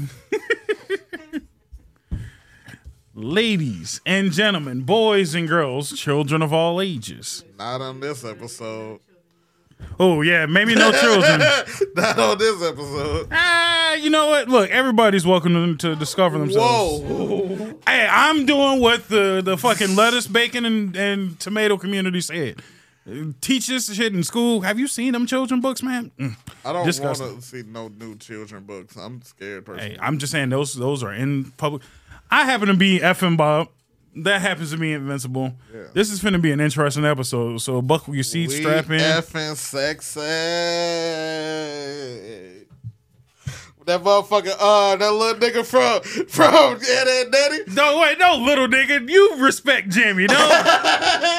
Ladies and gentlemen, boys and girls, children of all ages. Not on this episode. Oh yeah, maybe no children. Not on this episode. ah, you know what? Look, everybody's welcome to, discover themselves. Whoa. Hey, I'm doing what the the fucking lettuce, bacon, and, and tomato community said. Teach this shit in school. Have you seen them children books, man? Mm. I don't want to see no new children books. I'm scared personally. Hey, I'm just saying those those are in public. I happen to be FN BoB. That happens to be invincible. This is going to be an interesting episode. So buckle your seat, strap in. FN Sexy. That motherfucker, uh, that little nigga from from yeah, that daddy. no, wait, no, little nigga. You respect Jimmy, no?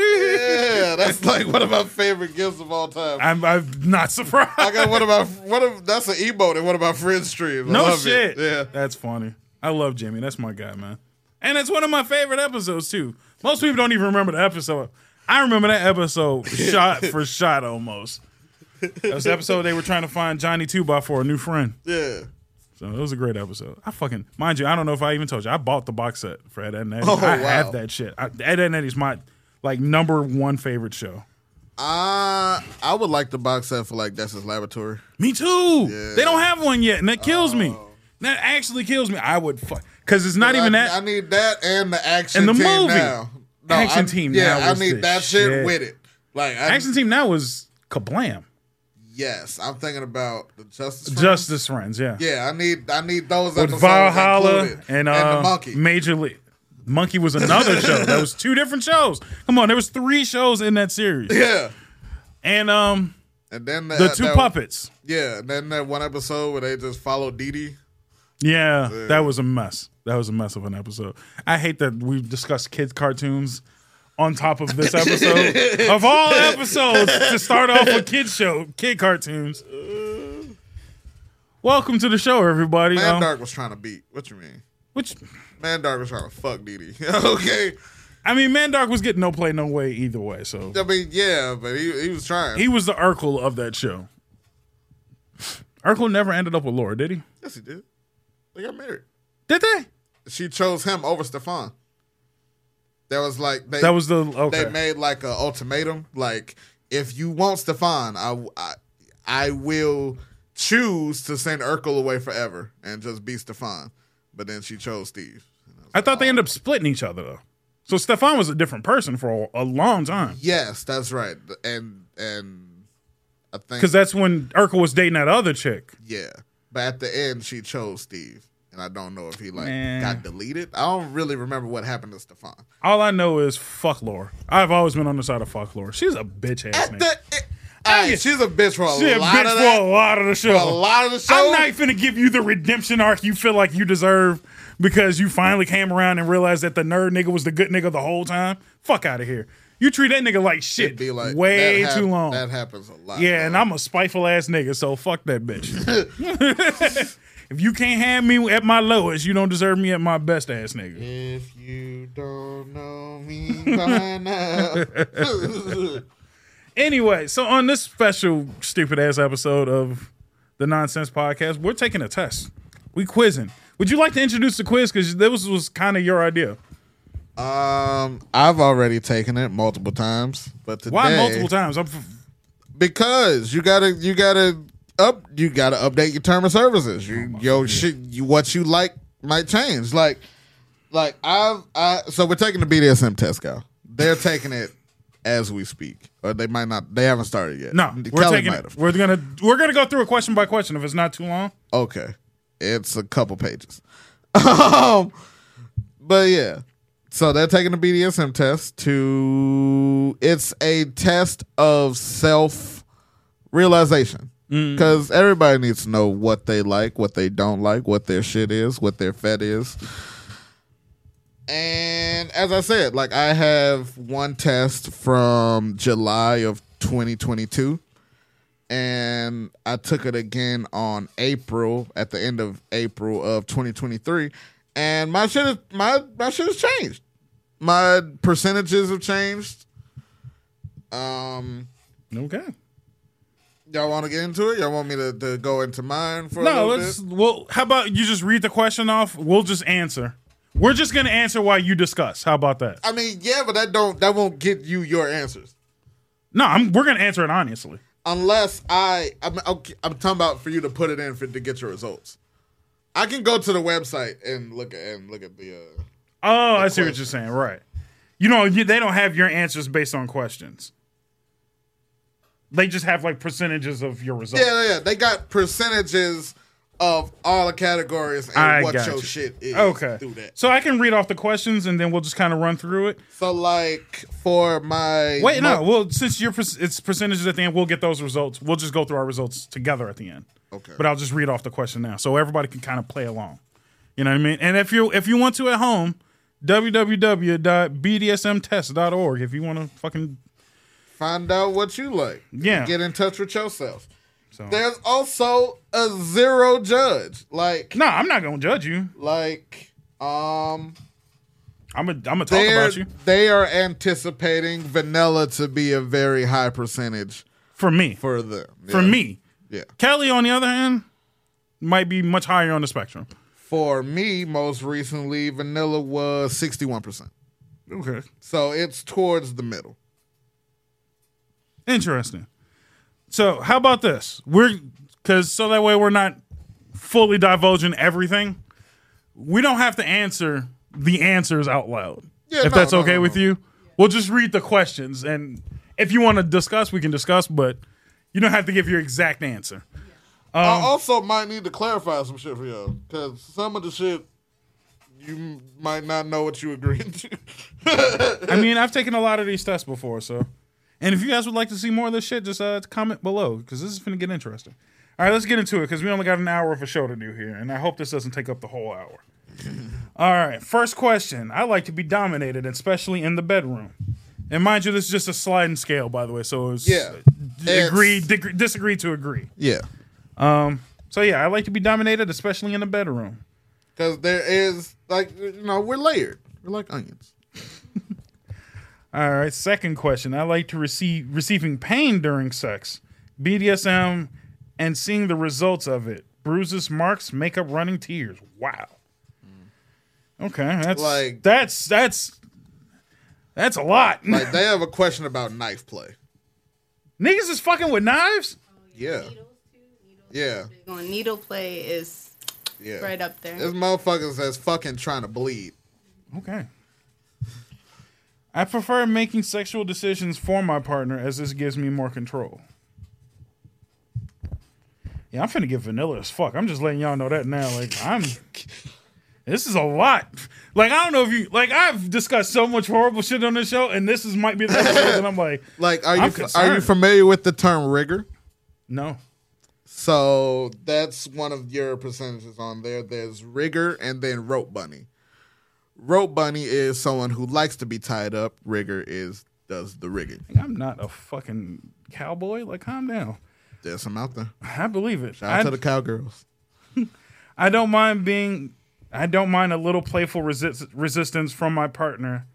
Yeah, that's like one of my favorite gifts of all time. I'm, I'm not surprised. I got one of my one of that's an emote in one of my friends' streams. I no love shit. It. Yeah. That's funny. I love Jimmy. That's my guy, man. And it's one of my favorite episodes, too. Most people don't even remember the episode. I remember that episode shot for shot almost. That was the episode they were trying to find Johnny Two by for a new friend. Yeah. So it was a great episode. I fucking mind you, I don't know if I even told you. I bought the box set for Ed, Edd n Eddy. Oh, I wow. have that shit. I, Ed, Edd n Eddy's my like number one favorite show. Uh, I would like the box set for like Dexter's Laboratory. Me too. They don't have one yet, and that kills me. That actually kills me. I would fuck because it's not even I, that. I need that and the action And the team movie. now. Action I- team Yeah, now I need that shit, shit. with it. Like I, Action Team now was KaBlam. Yes, I'm thinking about the Justice. Friends. Justice Friends, yeah. Yeah, I need I need those With episodes Valhalla included. and, uh, the monkey. Major League. Monkey was another show. That was two different shows. Come on, there was three shows in that series. yeah, And um and then the two that- puppets. Yeah, and then that one episode where they just follow Dee Dee. Yeah, that was a mess. That was a mess of an episode. I hate that we've discussed kids cartoons on top of this episode. of all episodes to start off with kids show, kid cartoons. Welcome to the show, everybody. Man Um, Dark was trying to beat. What you mean? which Mandark was trying to fuck Dee Dee. okay, I mean, Mandark was getting no play, no way either way. So I mean, yeah, but he he was trying. he was the Urkel of that show. Urkel never ended up with Laura, did he? yes, he did. They got married. Did they? She chose him over Stefan. That was like they, That was the okay. they made like an ultimatum. Like, if you want Stefan, I, I I will choose to send Urkel away forever and just be Stefan. But then she chose Steve. I thought they oh. ended up splitting each other though. So Stefan was a different person for a, a long time. Yes, that's right. And and I think Because that's when Urkel was dating that other chick. yeah. But at the end, she chose Steve, and I don't know if he like Man. got deleted. I don't really remember what happened to Stefan. All I know is fuck Laura. I've always been on the side of fuck Laura. She's a bitch ass nigga. Eh, hey, she's a bitch for a She a lot bitch of for a lot of the show. a lot of the show. I'm not gonna give you the redemption arc you feel like you deserve because you finally came around and realized that the nerd nigga was the good nigga the whole time. Fuck out of here. You treat that nigga like It'd shit be like way hap- too long. That happens a lot. yeah, and. I'm a spiteful ass nigga, so fuck that bitch. if you can't have me at my lowest, you don't deserve me at my best ass nigga. If you don't know me by now, Anyway, so on this special stupid ass episode of the Nonsense Podcast, we're taking a test. We quizzing. Would you like to introduce the quiz? Because this was kind of your idea. Um, I've already taken it multiple times, but today, Why multiple times? I'm f- Because you gotta, you gotta up, you gotta update your term of services. You, yo, shit, you, what you like might change. Like, like I've, I, so we're taking the BDSM test, go. They're taking it as we speak, or they might not. They haven't started yet. no. We're Kelly taking might it. have. We're gonna we're gonna go through a question by question if it's not too long. Okay, it's a couple pages. um, but yeah, so they're taking the BDSM test to. It's a test of self realization because everybody needs to know what they like, what they don't like, what their shit is, what their fet is. And as I said, like I have one test from July of 2022 and I took it again on April at the end of April of 2023, and my shit is, my my shit has changed. My percentages have changed. Um, Okay. Y'all want to get into it? Y'all want me to, to go into mine for a No, let's. bit? Well, how about you just read the question off? We'll just answer. We're just gonna answer while you discuss. How about that? I mean, yeah, but that don't that won't get you your answers No, I'm. We're gonna answer it honestly. unless I I'm okay, I'm talking about for you to put it in for to get your results. I can go to the website and look at and look at the. Uh, Oh, I see what you're saying. Right. You know, you, they don't have your answers based on questions. They just have like percentages of your results. Yeah, yeah, they got percentages of all the categories and I what your you. shit is Okay. through that. So I can read off the questions and then we'll just kind of run through it. So like for my Wait, no. Well, since your it's percentages at the end, we'll get those results. We'll just go through our results together at the end. Okay. But I'll just read off the question now, so everybody can kind of play along. You know what I mean? And if you if you want to at home, www.bdsmtest.org. If you want to fucking find out what you like. Yeah. Get in touch with yourself. so. There's also a zero judge. Like No, I'm not gonna judge you. like um I'm gonna I'm gonna talk about you. they are anticipating vanilla to be a very high percentage For me, for them. for me, Yeah. Kelly on the other hand might be much higher on the spectrum. For me, most recently, vanilla was 61%. Okay, So it's towards the middle. Interesting. So how about this? We're because so that way we're not fully divulging everything. We don't have to answer the answers out loud. Yeah, if no, that's no, okay no, with you, we'll just read the questions, and if you want to discuss, we can discuss. But you don't have to give your exact answer. I Um, also might need to clarify some shit for y'all because some of the shit you might not know what you agreed to. I mean, I've taken a lot of these tests before, so. And if you guys would like to see more of this shit, just uh, comment below because this is going to get interesting. All right, let's get into it because we only got an hour of a show to do here, and I hope this doesn't take up the whole hour. All right, first question. I like to be dominated, especially in the bedroom. And mind you, this is just a sliding scale, by the way. So it's Yeah. d- agree, dig- disagree to agree. yeah, Um. So yeah, I like to be dominated, especially in the bedroom. because there is like you know we're layered. We're like onions. All right. Second question. I like to receive receiving pain during sex, BDSM, and seeing the results of it. Bruises, marks, makeup, running tears. Wow. Okay, that's Like- that's that's that's a lot. Like they have a question about knife play. Niggas is fucking with knives. Yeah, yeah, On needle play is yeah. right up there. This motherfuckers that's fucking trying to bleed. Okay. I prefer making sexual decisions for my partner as this gives me more control. Yeah, I'm finna get vanilla as fuck. I'm just letting y'all know that now. Like, I'm. This is a lot. Like, I don't know if you. Like, I've discussed so much horrible shit on this show, and this is might be the episode that I'm like, Like, are you are you familiar with the term rigger? no. So that's one of your percentages on there. There's rigger and then rope bunny. Rope bunny is someone who likes to be tied up. Rigger is does the rigging. I'm not a fucking cowboy. Like, calm down. There's some out there. I believe it. Shout out I- to the cowgirls. I don't mind being I don't mind a little playful resist, resistance from my partner.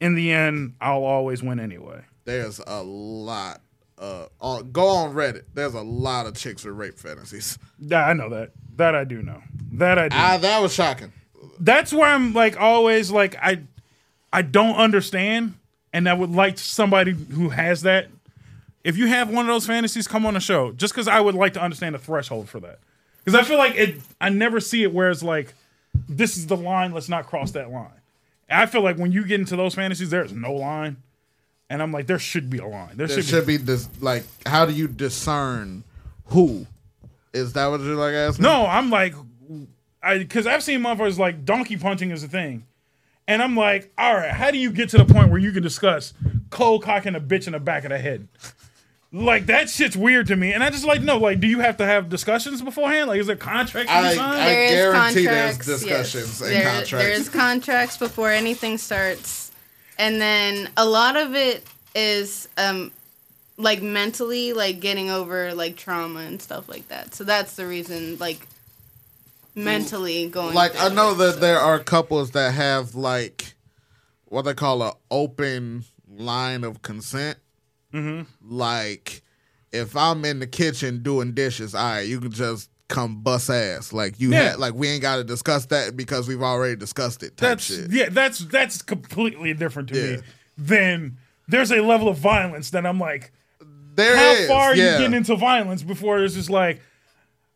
In the end, I'll always win anyway. There's a lot uh, on, go on Reddit. There's a lot of chicks with rape fantasies. Yeah, I know that. That I do know. That I do. Ah, that was shocking. That's where I'm like always like I I don't understand and I would like somebody who has that. If you have one of those fantasies, come on the show. Just because I would like to understand the threshold for that. Because I feel like it I never see it where it's like, this is the line, let's not cross that line. I feel like when you get into those fantasies, there's no line. And I'm like, there should be a line. There, There should, should be this like, how do you discern who? Is that what you're like asking? No, I'm like, I because I've seen motherfuckers like donkey punching is a thing, and I'm like, all right, how do you get to the point where you can discuss cold cocking a bitch in the back of the head? Like that shit's weird to me, and I just like no, like, do you have to have discussions beforehand? Like, is there contracts? I- you? I- There is guarantee there's contracts, discussions yes. and There- contracts. There is contracts before anything starts, and then a lot of it is um, like mentally, like getting over like trauma and stuff like that. So that's the reason, like mentally going. like I know it, that so. there are couples that have like what they call a open line of consent. Mm-hmm. Like if I'm in the kitchen doing dishes, all right, you can just come bust ass. Like you Yeah. had like we ain't got to discuss that because we've already discussed it. That's shit. yeah, that's that's completely different to Yeah. me. Than there's a level of violence that I'm like, There how is, far are yeah. you getting into violence before it's just like,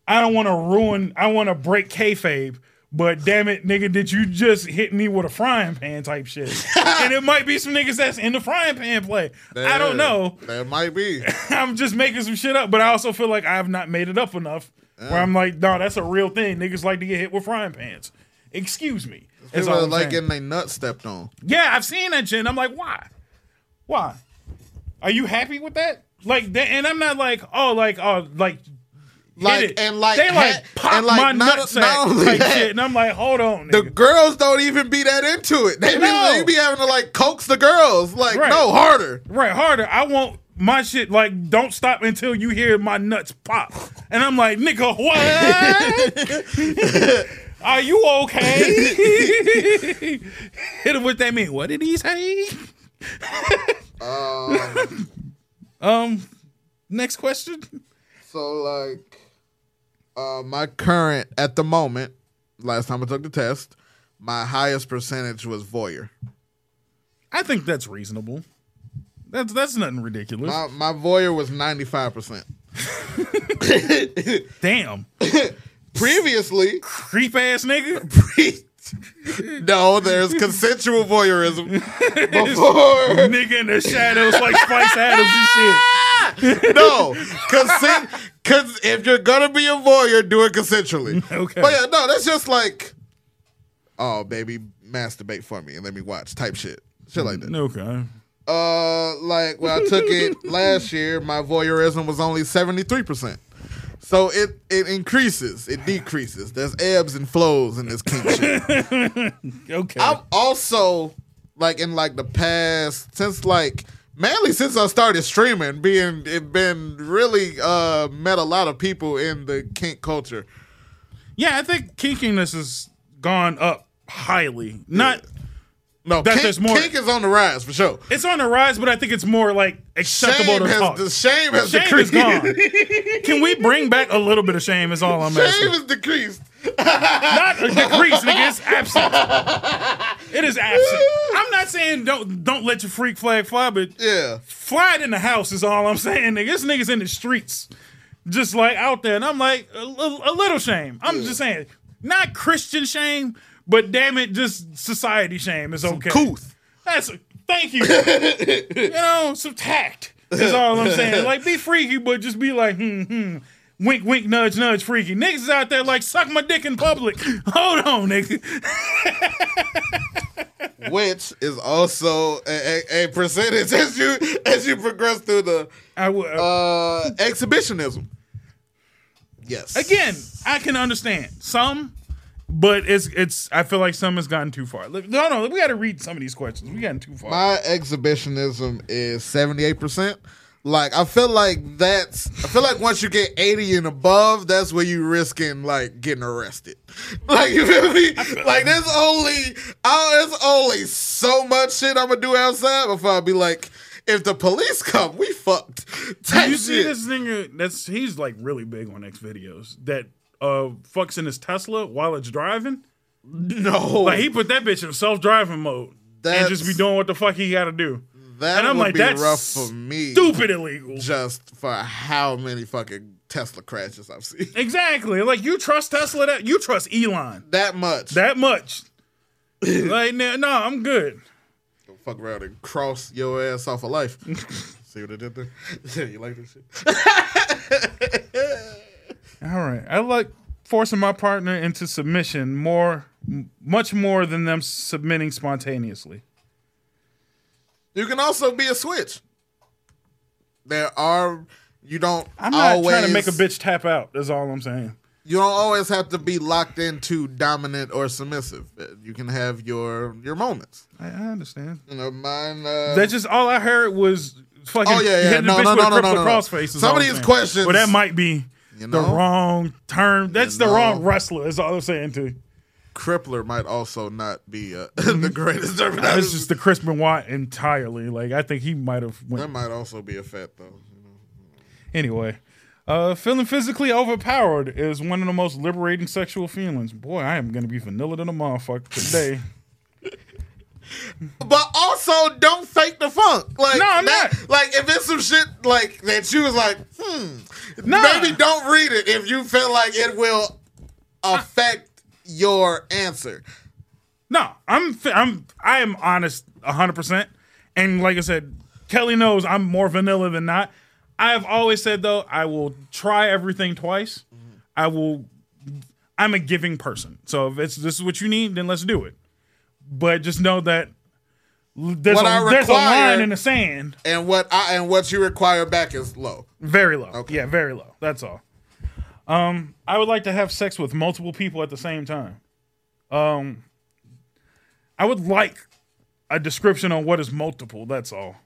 I don't want to ruin, I want to break kayfabe, but damn it, nigga, did you just hit me with a frying pan type shit? and it might be some niggas that's in the frying pan play. I don't know. That might be. I'm just making some shit up, but I also feel like I have not made it up enough. Where I'm like, no, that's a real thing. Niggas like to get hit with frying pans. Excuse me. People all like saying. getting their nuts stepped on. Yeah, I've seen that shit. I'm like, why? Why? Are you happy with that? Like, that, and I'm not like, oh, like, oh, like, Like it. and like they like pop and like my not, nutsack not only type that, shit, and I'm like, hold on, The girls don't even be that into it. They be, No. they be having to like coax the girls. Like, Right. no, harder. right, harder. I want my shit like, don't stop until you hear my nuts pop. And I'm like, nigga, what? Are you okay? Hit him with that mean. What did he say? Um, Um, next question. so like, uh, my current at the moment, last time I took the test, my highest percentage was voyeur. I think that's reasonable. That's that's nothing ridiculous. My my voyeur was ninety five percent. Damn, Previously, creep ass nigga. no, there's consensual voyeurism before. nigga in the shadows like Spice Adams and shit. no, consent. Cause if you're gonna be a voyeur, do it consensually. Okay. But yeah, no, that's just like, oh baby, masturbate for me and let me watch type shit, shit like that. Okay. Uh, like when I took it last year, my voyeurism was only seventy three percent. So it it increases, it decreases. There's ebbs and flows in this kink shit. Okay. I've also like in like the past since like mainly since I started streaming, being it been really uh met a lot of people in the kink culture. yeah, I think kinkiness has gone up highly. Not No, That kink, there's more- kink is on the rise for sure. it's on the rise, but I think it's more like acceptable Shame to has talk. the shame has Shame decreased. is gone. Can we bring back a little bit of shame? Is all I'm saying. Shame asking. has decreased. not decreased, nigga. It's absent. It is absent. I'm not saying don't don't let your freak flag fly, but Yeah. fly it in the house is all I'm saying. Nigga, this niggas in the streets, just like out there, and I'm like a, a- a little shame. I'm just saying, not Christian shame, but damn it, just society shame is okay. couth. That's thank you. you know, some tact is all I'm saying. Like be freaky, but just be like, hmm, hmm. Wink, wink, nudge, nudge, freaky. Niggas is out there like suck my dick in public. Hold on, nigga. Which is also a, a, a percentage as you as you progress through the I would uh exhibitionism. Yes. again. I can understand some, but it's it's. I feel like some has gotten too far. Look, No, no, we got to read some of these questions. We gotten too far. My exhibitionism is 78%. Like I feel like that's I feel like once you get 80 and above, that's where you risking like getting arrested. Like you feel me? Like there's only oh, there's only so much shit I'm gonna do outside before I be like, if the police come, we fucked. You see this nigga? That's he's like really big on XVideos. That uh fucks in his Tesla while it's driving. No, Like he put that bitch in self driving mode and just be doing what the fuck he got to do. that and I'm would like, be that's rough for me. Stupid illegal. Just for how many fucking Tesla crashes I've seen. Exactly. Like you trust Tesla that you trust Elon that much. that much. like no, no, I'm good. fuck around and cross your ass off of life. See what I did there? Yeah, you like this shit? All right. I like forcing my partner into submission more, m- much more than them submitting spontaneously. You can also be a switch. There are you don't I'm not always trying to make a bitch tap out. That's all I'm saying. you don't always have to be locked into dominant or submissive. You can have your your moments. I, I understand. You know, mine. Uh, That's just all I heard was fucking Oh, yeah, yeah. No, the bitch no, no, no, no, no. is Some of these questions- Well, that might be You the wrong term. That's the know? wrong wrestler. Is all I'm saying too. crippler might also not be uh, the greatest terminology. It's just the Chris Benoit entirely. Like I think he might have that might also be a fat though. anyway. Uh, feeling physically overpowered is one of the most liberating sexual feelings. Boy, I am gonna be vanilla than a motherfucker today. But also, don't fake the funk. Like, No, I'm that- not. Like, if it's some shit like that, you was like, hmm. Nah. Maybe don't read it if you feel like it will affect your answer. No, I'm I'm I am honest 100. percent And like I said, Kelly knows I'm more vanilla than not. I've always said though, I will try everything twice. I will. I'm a giving person, so if it's this is what you need, then let's do it. But just know that there's, What a, I there's a line in the sand, And what I and what you require back is low. very low. Okay. Yeah, very low. That's all. Um, I would like to have sex with multiple people at the same time. Um, I would like a description on what is multiple. That's all.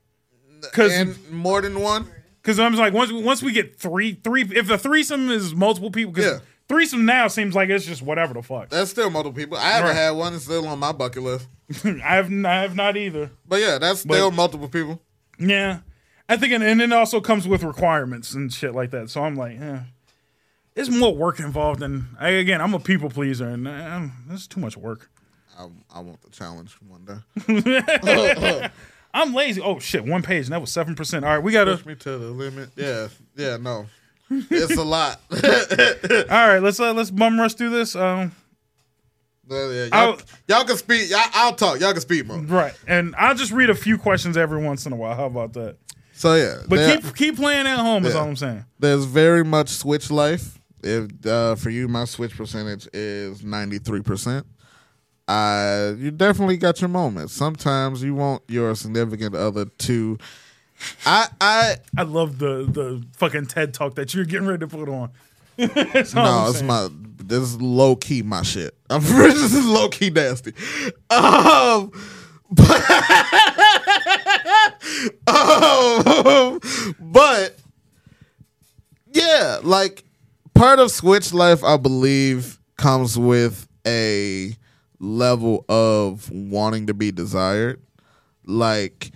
Because And more than one. because I'm like once once we get three three if the threesome is multiple people Yeah. Threesome now seems like it's just whatever the fuck. That's still multiple people. I haven't Right. had one. It's still on my bucket list. I have I have not either. But yeah, that's still multiple people. Yeah, I think and, and it also comes with requirements and shit like that. So I'm like, yeah, it's more work involved than I, again. I'm a people pleaser, and um, that's too much work. I, I want the challenge one day. I'm lazy. Oh shit, one page, and that was seven percent. All right, we gotta. Push me to the limit. Yeah, yeah, no. It's a lot. All right, let's uh, let's bum rush through this. Um, Yeah, yeah, y'all, y'all can speak. Y'all, I'll talk. Y'all can speak more. right, and I'll just read a few questions every once in a while. How about that? So yeah, But there- keep keep playing at home. Is all I'm saying. there's very much switch life. If uh, for you, my switch percentage is ninety three percent. Uh, you definitely got your moments. Sometimes you want your significant other to. I I I love the the fucking TED talk that you're getting ready to put on. No, it's saying. my this is low key my shit. I'm this is low key nasty. Um, but, um, but yeah, like part of Switch life, I believe, comes with a level of wanting to be desired. Like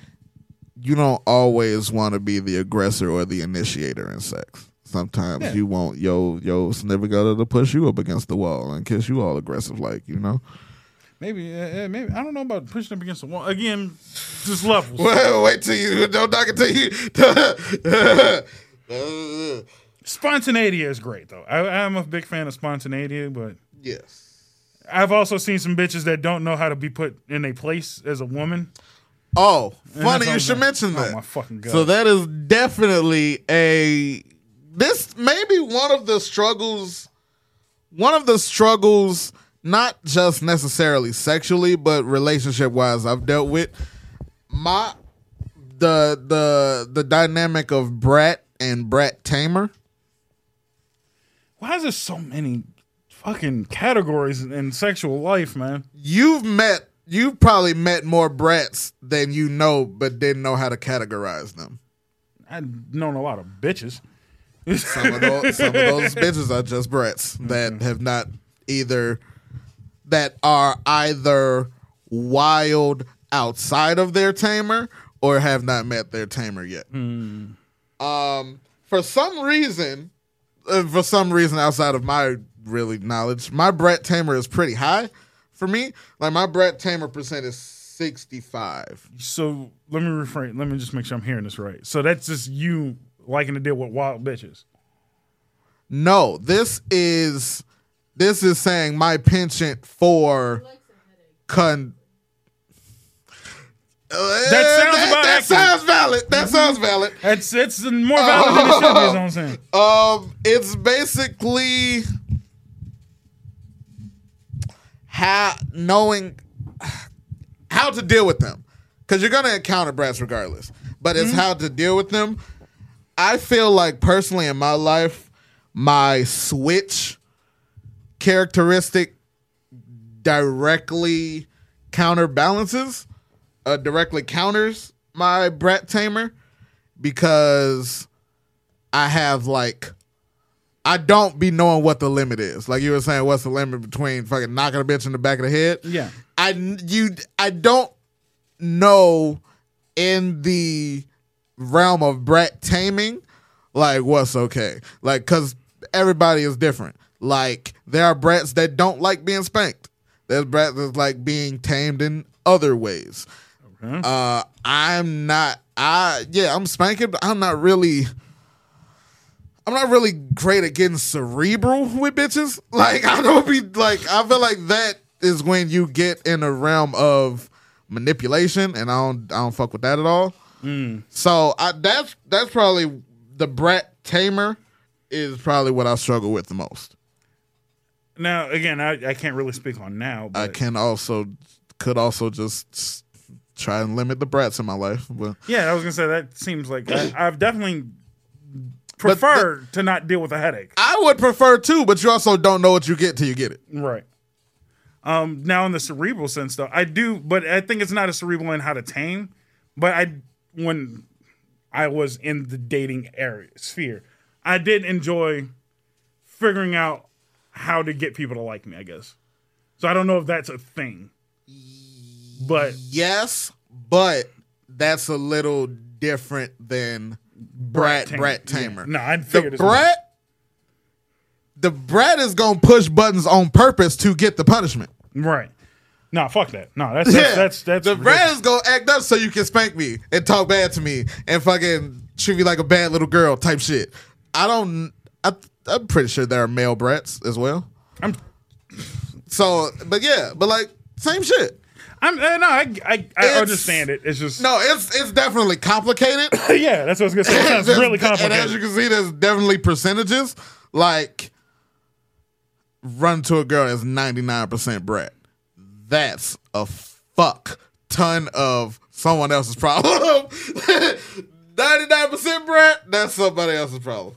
you don't always want to be the aggressor or the initiator in sex. Sometimes Yeah. you want yo yo significant other to push you up against the wall and kiss you all aggressive like you know. Maybe, uh, maybe I don't know about pushing up against the wall again. Just levels. Well, wait till you don't knock it till you. Spontaneity is great though. I, I'm a big fan of spontaneity, but yes. I've also seen some bitches that don't know how to be put in a place as a woman. Oh, funny you should mention oh, that. Oh my fucking god! So that is definitely a this maybe one of the struggles one of the struggles not just necessarily sexually but relationship wise I've dealt with my the the the dynamic of brat and brat tamer Why is there so many fucking categories in sexual life, man? you've met you've probably met more brats than you know but didn't know how to categorize them I've known a lot of bitches. some of those some of those bitches are just brats that have not either that are either wild outside of their tamer or have not met their tamer yet. Um, for some reason, uh, for some reason outside of my really knowledge, my brat tamer is pretty high for me. Like my brat tamer percent is sixty five. So let me refrain. Let me just make sure I'm hearing this right. So that's just you liking to deal with wild bitches. No, this is this is saying my penchant for con. That sounds that, about that accurate. sounds valid. That sounds valid. That's it's more valid than it should be. Is what I'm saying. Um, it's basically how knowing how to deal with them because you're gonna encounter brats regardless, but it's how to deal with them. I feel like personally in my life, my switch characteristic directly counterbalances, uh, directly counters my brat tamer because I have like I don't be knowing what the limit is. Like you were saying, what's the limit between fucking knocking a bitch in the back of the head? Yeah. I you I don't know in the realm of brat taming like what's okay. Like cuz everybody is different. Like there are brats that don't like being spanked. There's brats that like being tamed in other ways. Uh I'm not I yeah, I'm spanking, but I'm not really I'm not really great at getting cerebral with bitches. Like I don't be like I feel like that is when you get in a realm of manipulation, and I don't I don't fuck with that at all. Mm. So I that's that's probably the brat tamer is probably what I struggle with the most. Now again, I, I can't really speak on now. But I can also could also just try and limit the brats in my life, but Yeah, I was gonna say that seems like I, I've definitely prefer to not deal with a headache. I would prefer to. But you also don't know what you get till you get it. Right. Um, now in the cerebral sense though, I do, but I think it's not a cerebral in how to tame. But I, when I was in the dating area sphere, I did enjoy figuring out how to get people to like me. I guess. So I don't know if that's a thing, but Yes, but that's a little different than brat brat yeah. tamer. No, I the figured one brat. The brat is gonna push buttons on purpose to get the punishment. right. No, fuck that. No, that's that's that's, that's the brat is gonna act up so you can spank me and talk bad to me and fucking treat me like a bad little girl type shit. I don't. I, I'm pretty sure there are male brats as well. I'm So, but yeah, but like same shit. I'm uh, no, I I, I understand it. It's just No, it's it's definitely complicated. yeah, that's what I was gonna say. It sounds There's- really And as you can see, there's definitely percentages. Like, run to a girl that's 99% brat. That's a fuck ton of someone else's problem. 99% brat, that's somebody else's problem.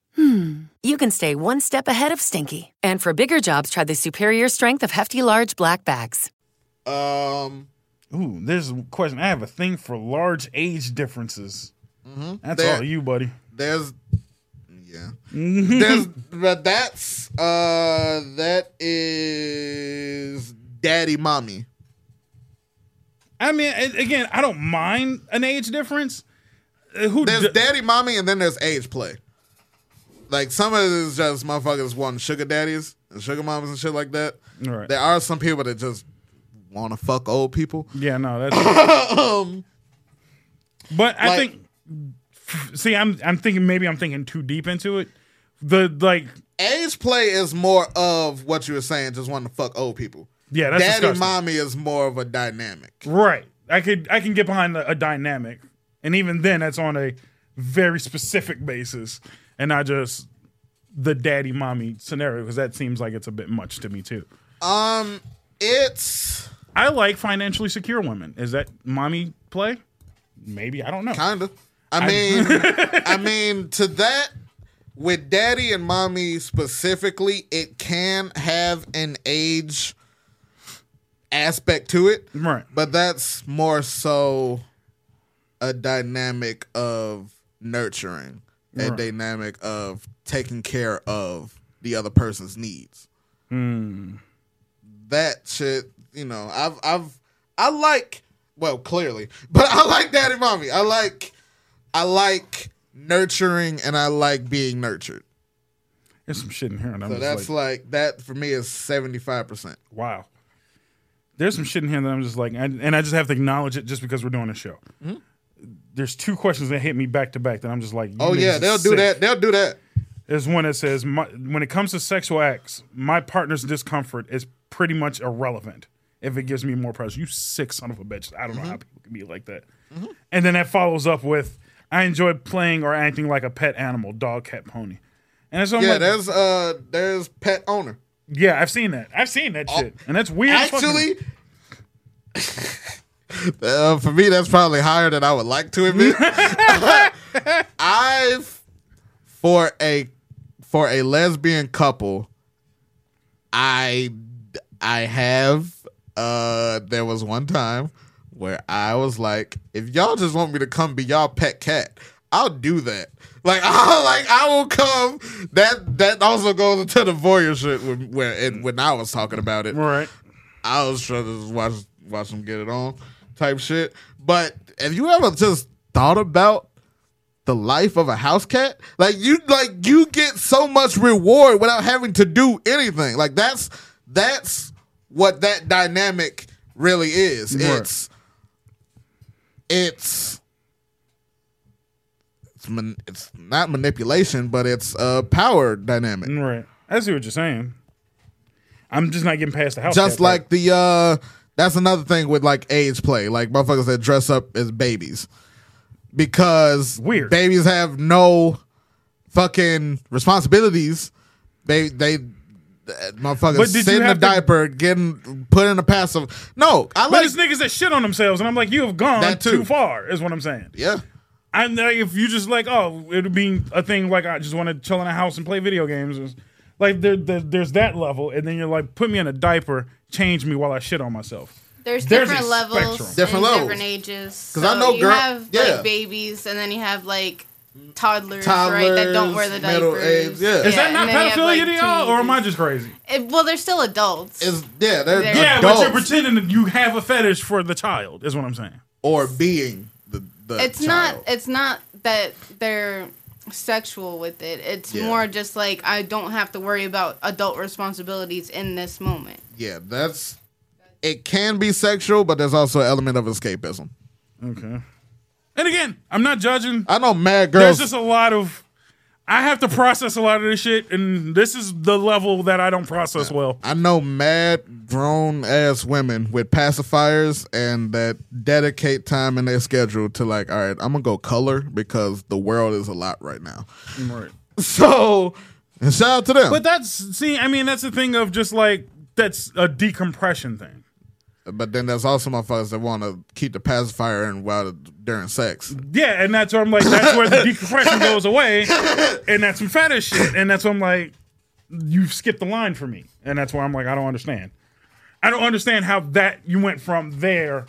hmm, you can stay one step ahead of stinky. And for bigger jobs, try the superior strength of Hefty Large Black Bags. Um, Ooh, there's a question. I have a thing for large age differences. That's There- all you, buddy. there's, yeah. there's, but that's, uh, that is daddy mommy. I mean, again, I don't mind an age difference. Uh, Who There's d- daddy mommy and then there's age play. Like some of it is just motherfuckers wanting sugar daddies and sugar mamas and shit like that. Right. There are some people that just want to fuck old people. Yeah, no, that's. Um, but I like- think. See, I'm I'm thinking maybe I'm thinking too deep into it. the like Age play is more of what you were saying, just wanting to fuck old people. yeah, that's Daddy disgusting. mommy is more of a dynamic. Right. I could I can get behind a, a dynamic, and even then, that's on a very specific basis, and not just the daddy mommy scenario because that seems like it's a bit much to me too. Um, it's I like financially secure women. Is that mommy play? Maybe I don't know. kind of. I mean, I mean, to that with daddy and mommy specifically, it can have an age aspect to it. Right. But that's more so a dynamic of nurturing, a Right. dynamic of taking care of the other person's needs. Hmm. That shit, you know, I've I've I like well, clearly, but I like daddy mommy. I like I like nurturing and I like being nurtured. There's some shit in here, and I'm So that's like, like, that for me is seventy five percent. wow. There's some shit in here that I'm just like, and and I just have to acknowledge it just because we're doing a show. Hmm? There's two questions that hit me back to back that I'm just like, Oh yeah, they'll do that. They'll do that. There's one that says, my, when it comes to sexual acts, my partner's discomfort is pretty much irrelevant if it gives me more pleasure. You sick son of a bitch. I don't Mm-hmm. know how people can be like that. And then that follows up with, I enjoy playing or acting like a pet animal, dog, cat, pony. And so I'm Yeah, like, there's uh there's pet owner. yeah, I've seen that. I've seen that shit. And that's weird. Actually, uh, for me, that's probably higher than I would like to admit. I've for a for a lesbian couple, I I have. Uh, there was one time where I was like, if y'all just want me to come be y'all pet cat, I'll do that. Like I like I will come. That that also goes into the voyeur shit when when, when I was talking about it. right. I was trying to just watch watch them get it on type shit. But have you ever just thought about the life of a house cat? Like you like you get so much reward without having to do anything. Like that's that's what that dynamic really is. Right. It's it's it's, man, it's not manipulation, but it's a power dynamic. Right. I see what you're saying. I'm just not getting past the house. just part. like the uh that's another thing with like age play like motherfuckers that dress up as babies because Weird. babies have no fucking responsibilities they they motherfuckers sit in a to- diaper getting put in a passive no i But like it's niggas that shit on themselves, and I'm like, you have gone too. too far, is what I'm saying. yeah And if you just like, oh, it would be a thing like I just want to chill in a house and play video games. Like there, there, there's that level, and then you're like, put me in a diaper, change me while I shit on myself. There's, There's different levels, spectrum. Different levels. different ages. 'Cause I So know you girl- have yeah. like babies, and then you have like toddlers, right? That don't wear the Toddlers, middle diapers. age, yeah. Is that not and then pedophilia like, y'all, or am I just crazy? It- well, they're still adults. is yeah they're Yeah, Yeah, adults but you're pretending that you have a fetish for the child, is what I'm saying. or being the, the it's child. not. It's not that they're sexual with it. It's Yeah. more just like I don't have to worry about adult responsibilities in this moment. Yeah that's it can be sexual but there's also an element of escapism Okay. And again, I'm not judging. i know mad girls. There's just a lot of. I have to process a lot of this shit, and this is the level that I don't process well. I know mad grown ass women with pacifiers and that dedicate time in their schedule to like, all right, I'm gonna go color because the world is a lot right now. Right. So and shout out to them. But that's see, I mean, that's the thing of just like that's a decompression thing. But then there's also motherfuckers that want to keep the pacifier in while during sex. Yeah, and that's where I'm like, that's where the decompression goes away, and that's some fetish shit, and that's where I'm like, you've skipped the line for me, and that's where I'm like, I don't understand. I don't understand how that you went from there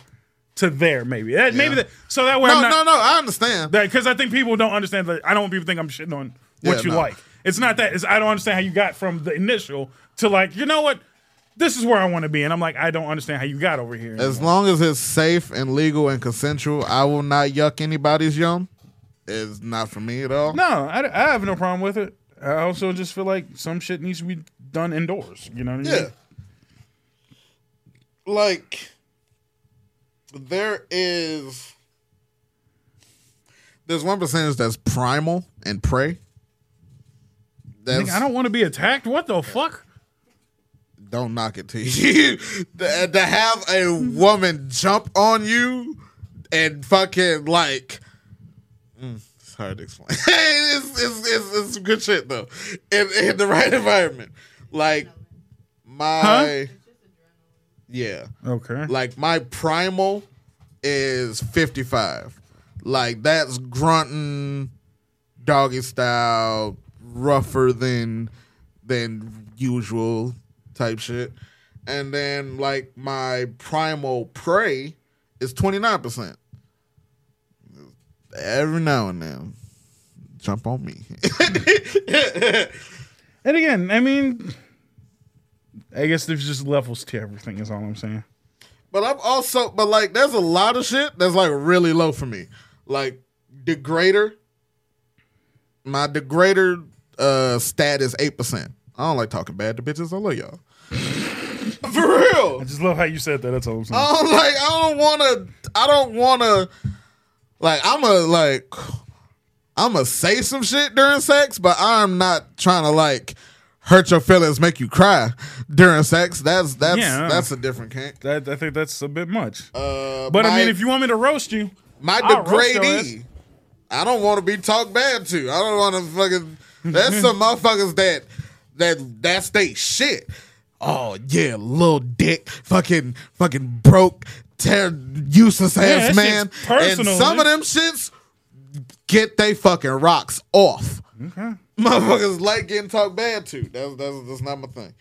to there. Maybe that, maybe that. So that way, No, I'm not, no, no. I understand. that because I think people don't understand that. I don't want people think I'm shitting on what Yeah, you no. like. It's not that. It's I don't understand how you got from the initial to like, you know what? This is where I want to be, and I'm like, I don't understand how you got over here. As long as it's safe and legal and consensual, I will not yuck anybody's yum. It's not for me at all. No, I, I have no problem with it. I also just feel like some shit needs to be done indoors. You know what I mean? Yeah. Like there is there's one percentage that's primal and prey. That's, Nigga, I don't want to be attacked. What the fuck? Don't knock it to you. to, have a woman jump on you and fucking like. Mm, it's hard to explain. it's, it's, it's, it's good shit though. In, in the right environment. Like, my. Huh? Yeah. Okay. Like, my primal is 55. Like, that's grunting, doggy style, rougher than than usual type shit. And then like my primal prey is 29%. Every now and then. Jump on me. And again, I mean, I guess there's just levels to everything. Is all I'm saying. but I'm also but like there's a lot of shit that's like really low for me. Like degrader. My degrader uh stat is 8%. I don't like talking bad to bitches. I love y'all. For real. I just love how you said that. That's all I'm saying. I don't like. I don't want to. I don't want to. Like I'm a like. I'm gonna say some shit during sex, but I'm not trying to like hurt your feelings, make you cry during sex. That's that's Yeah. that's a different kink. That I think that's a bit much. Uh, but I my- mean, if you want me to roast you, my I'll roast your degradee, I don't want to be talked bad to. I don't want to fucking. There's some motherfuckers that that that's they shit. Oh yeah, little dick, fucking fucking broke, ter- useless Yeah, ass man. personal, and some man. of them shits get they fucking rocks off. Okay. Motherfuckers like getting talked bad to. That's that's that's not my thing.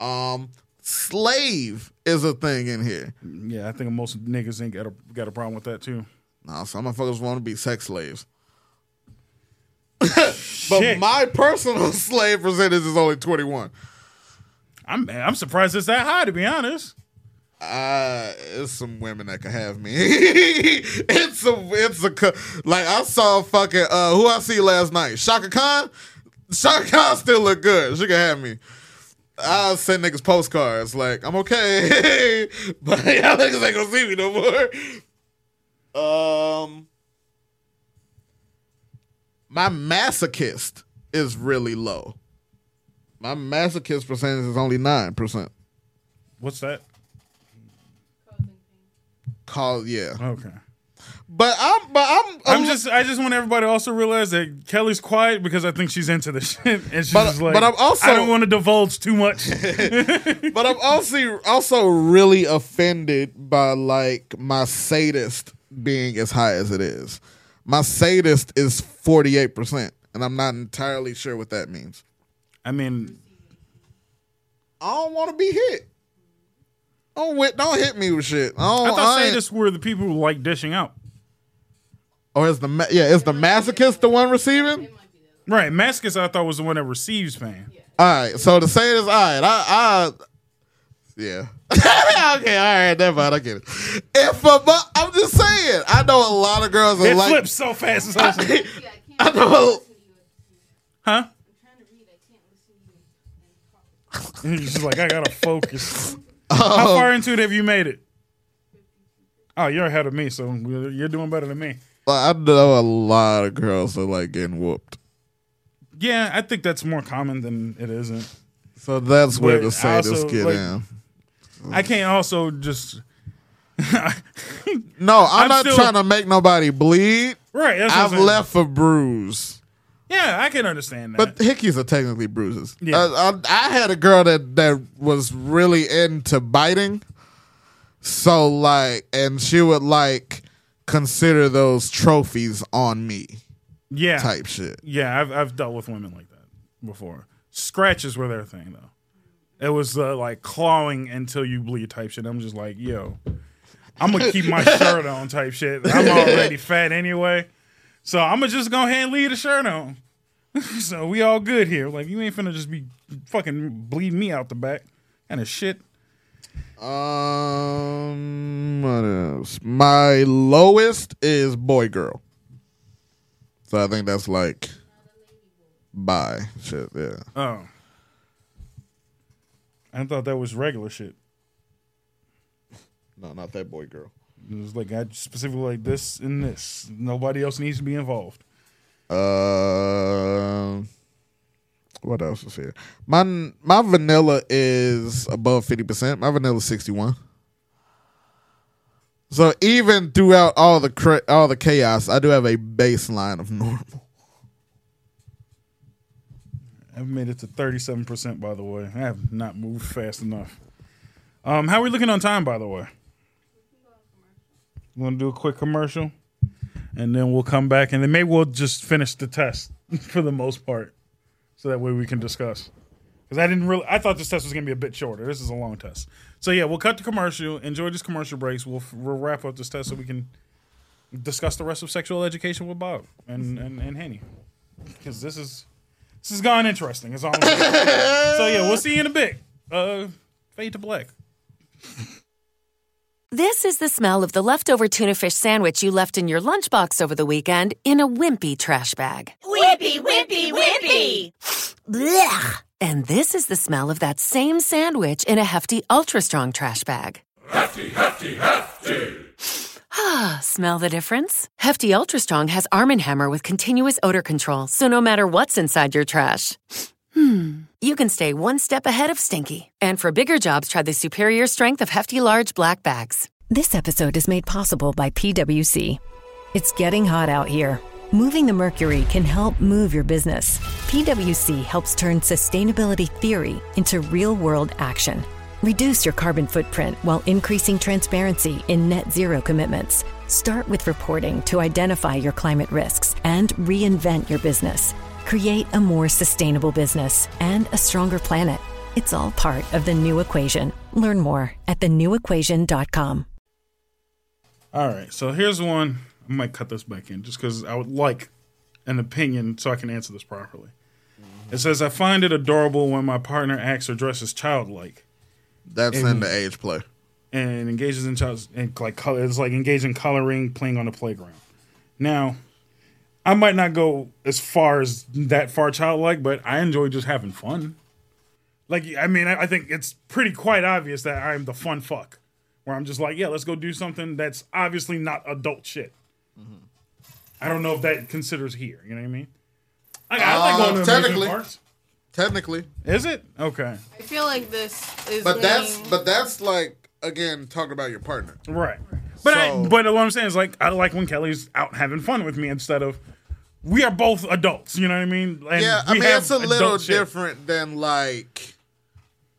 Um, slave is a thing in here. yeah, I think most niggas ain't got a got a problem with that too. No, some motherfuckers want to be sex slaves. but my personal slave percentage is only 21. I'm I'm surprised it's that high to be honest. Uh, it's some women that can have me. it's a, it's a, like I saw fucking, uh, who I see last night? Chaka Khan? Chaka Khan still look good. She can have me. I send niggas postcards like, I'm okay. but y'all niggas ain't gonna see me no more. Um, my masochist is really low. My masochist percentage is only 9%. What's that? Call, yeah. Okay. But I'm, but I'm, I'm just I just want everybody to also realize that Kelly's quiet because I think she's into the shit and she's But- just like but I'm also- I don't want to divulge too much. but I'm also also really offended by like my sadist being as high as it is. My sadist is 48%, and I'm not entirely sure what that means. I mean, I don't want to be hit. Don't hit, don't hit me with shit. I, don't, I thought I sadists were the people who like dishing out. Or is the ma- yeah, is the masochist the one receiving? Right, Mascus I thought was the one that receives pain. All right, so the sadist, all right, I, I yeah. okay, all right, never mind, I get it. If a, mu- I'm just saying, I know a lot of girls are It like. flips so fast. It's awesome. I know. huh? He's just like, I gotta focus. Oh. How far into it have you made it? Oh, you're ahead of me, so you're doing better than me. I know a lot of girls are like getting whooped. Yeah, I think that's more common than it isn't. So that's where But the sadists also, get like, in. I can't also just No, I'm, I'm not still- trying to make nobody bleed. right. That's what I'm I've saying. left a bruise. Yeah, I can understand that. But hickeys are technically bruises. Yeah. Uh, I, I had a girl that that was really into biting, so like, and she would like consider those trophies on me, yeah, type shit. Yeah, I've I've dealt with women like that before. Scratches were their thing though. It was uh, like clawing until you bleed type shit. I'm just like, yo, I'm gonna keep my shirt on type shit. I'm already fat anyway, so I'm gonna just go ahead and leave the shirt on. so we all good here. Like you ain't finna just be fucking bleeding me out the back and of shit. Um, what else? My lowest is boy girl. So I think that's like bye shit. Yeah. Oh, I thought that was regular shit. No, not that boy girl. It was like I specifically like this and this. Nobody else needs to be involved. Um, what else is here? My my vanilla is above fifty percent. My vanilla is sixty one. So even throughout all the cra- all the chaos, I do have a baseline of normal. I've made it to 37%, by the way. I have not moved fast enough. Um, how are we looking on time, by the way? We want to do a quick commercial, and then we'll come back, and then maybe we'll just finish the test for the most part, so that way we can discuss. Because I didn't really, I thought this test was going to be a bit shorter. This is a long test. So yeah, we'll cut the commercial. Enjoy this commercial breaks. We'll, we'll wrap up this test so we can discuss the rest of sexual education with Bob and and, and Henny. Because this is this has gone interesting. Is all so yeah, we'll see you in a bit. Uh, fade to black. This is the smell of the leftover tuna fish sandwich you left in your lunchbox over the weekend in a wimpy trash bag. Wimpy, wimpy, wimpy. Blech. And this is the smell of that same sandwich in a hefty, ultra strong trash bag. Hefty, hefty, hefty. Ah, smell the difference? Hefty Ultra Strong has Arm & Hammer with continuous odor control, so no matter what's inside your trash, hmm, you can stay one step ahead of stinky. And for bigger jobs, try the superior strength of Hefty Large Black Bags. This episode is made possible by PWC. It's getting hot out here. Moving the mercury can help move your business. PWC helps turn sustainability theory into real world action. Reduce your carbon footprint while increasing transparency in net zero commitments. Start with reporting to identify your climate risks and reinvent your business. Create a more sustainable business and a stronger planet. It's all part of the new equation. Learn more at thenewequation.com. All right, so here's one. I might cut this back in just because I would like an opinion so I can answer this properly. It says, I find it adorable when my partner acts or dresses childlike That's And- in the age play. and engages in child and like color. It's like engaged in coloring, playing on the playground. Now, I might not go as far as that far childlike, but I enjoy just having fun. Like, I mean, I I think it's pretty quite obvious that I'm the fun fuck, where I'm just like, yeah, let's go do something that's obviously not adult shit. I don't know if that considers here. You know what I mean? Like, I like Uh, going to technically. parks. Technically, Is it okay? I feel like this is. but that's leaning- but that's like again talking about your partner. Right. But I, So- but what I'm saying is like I like when Kelly's out having fun with me instead of we are both adults. You know what I mean? And yeah, I mean have it's a little adult shit. different than like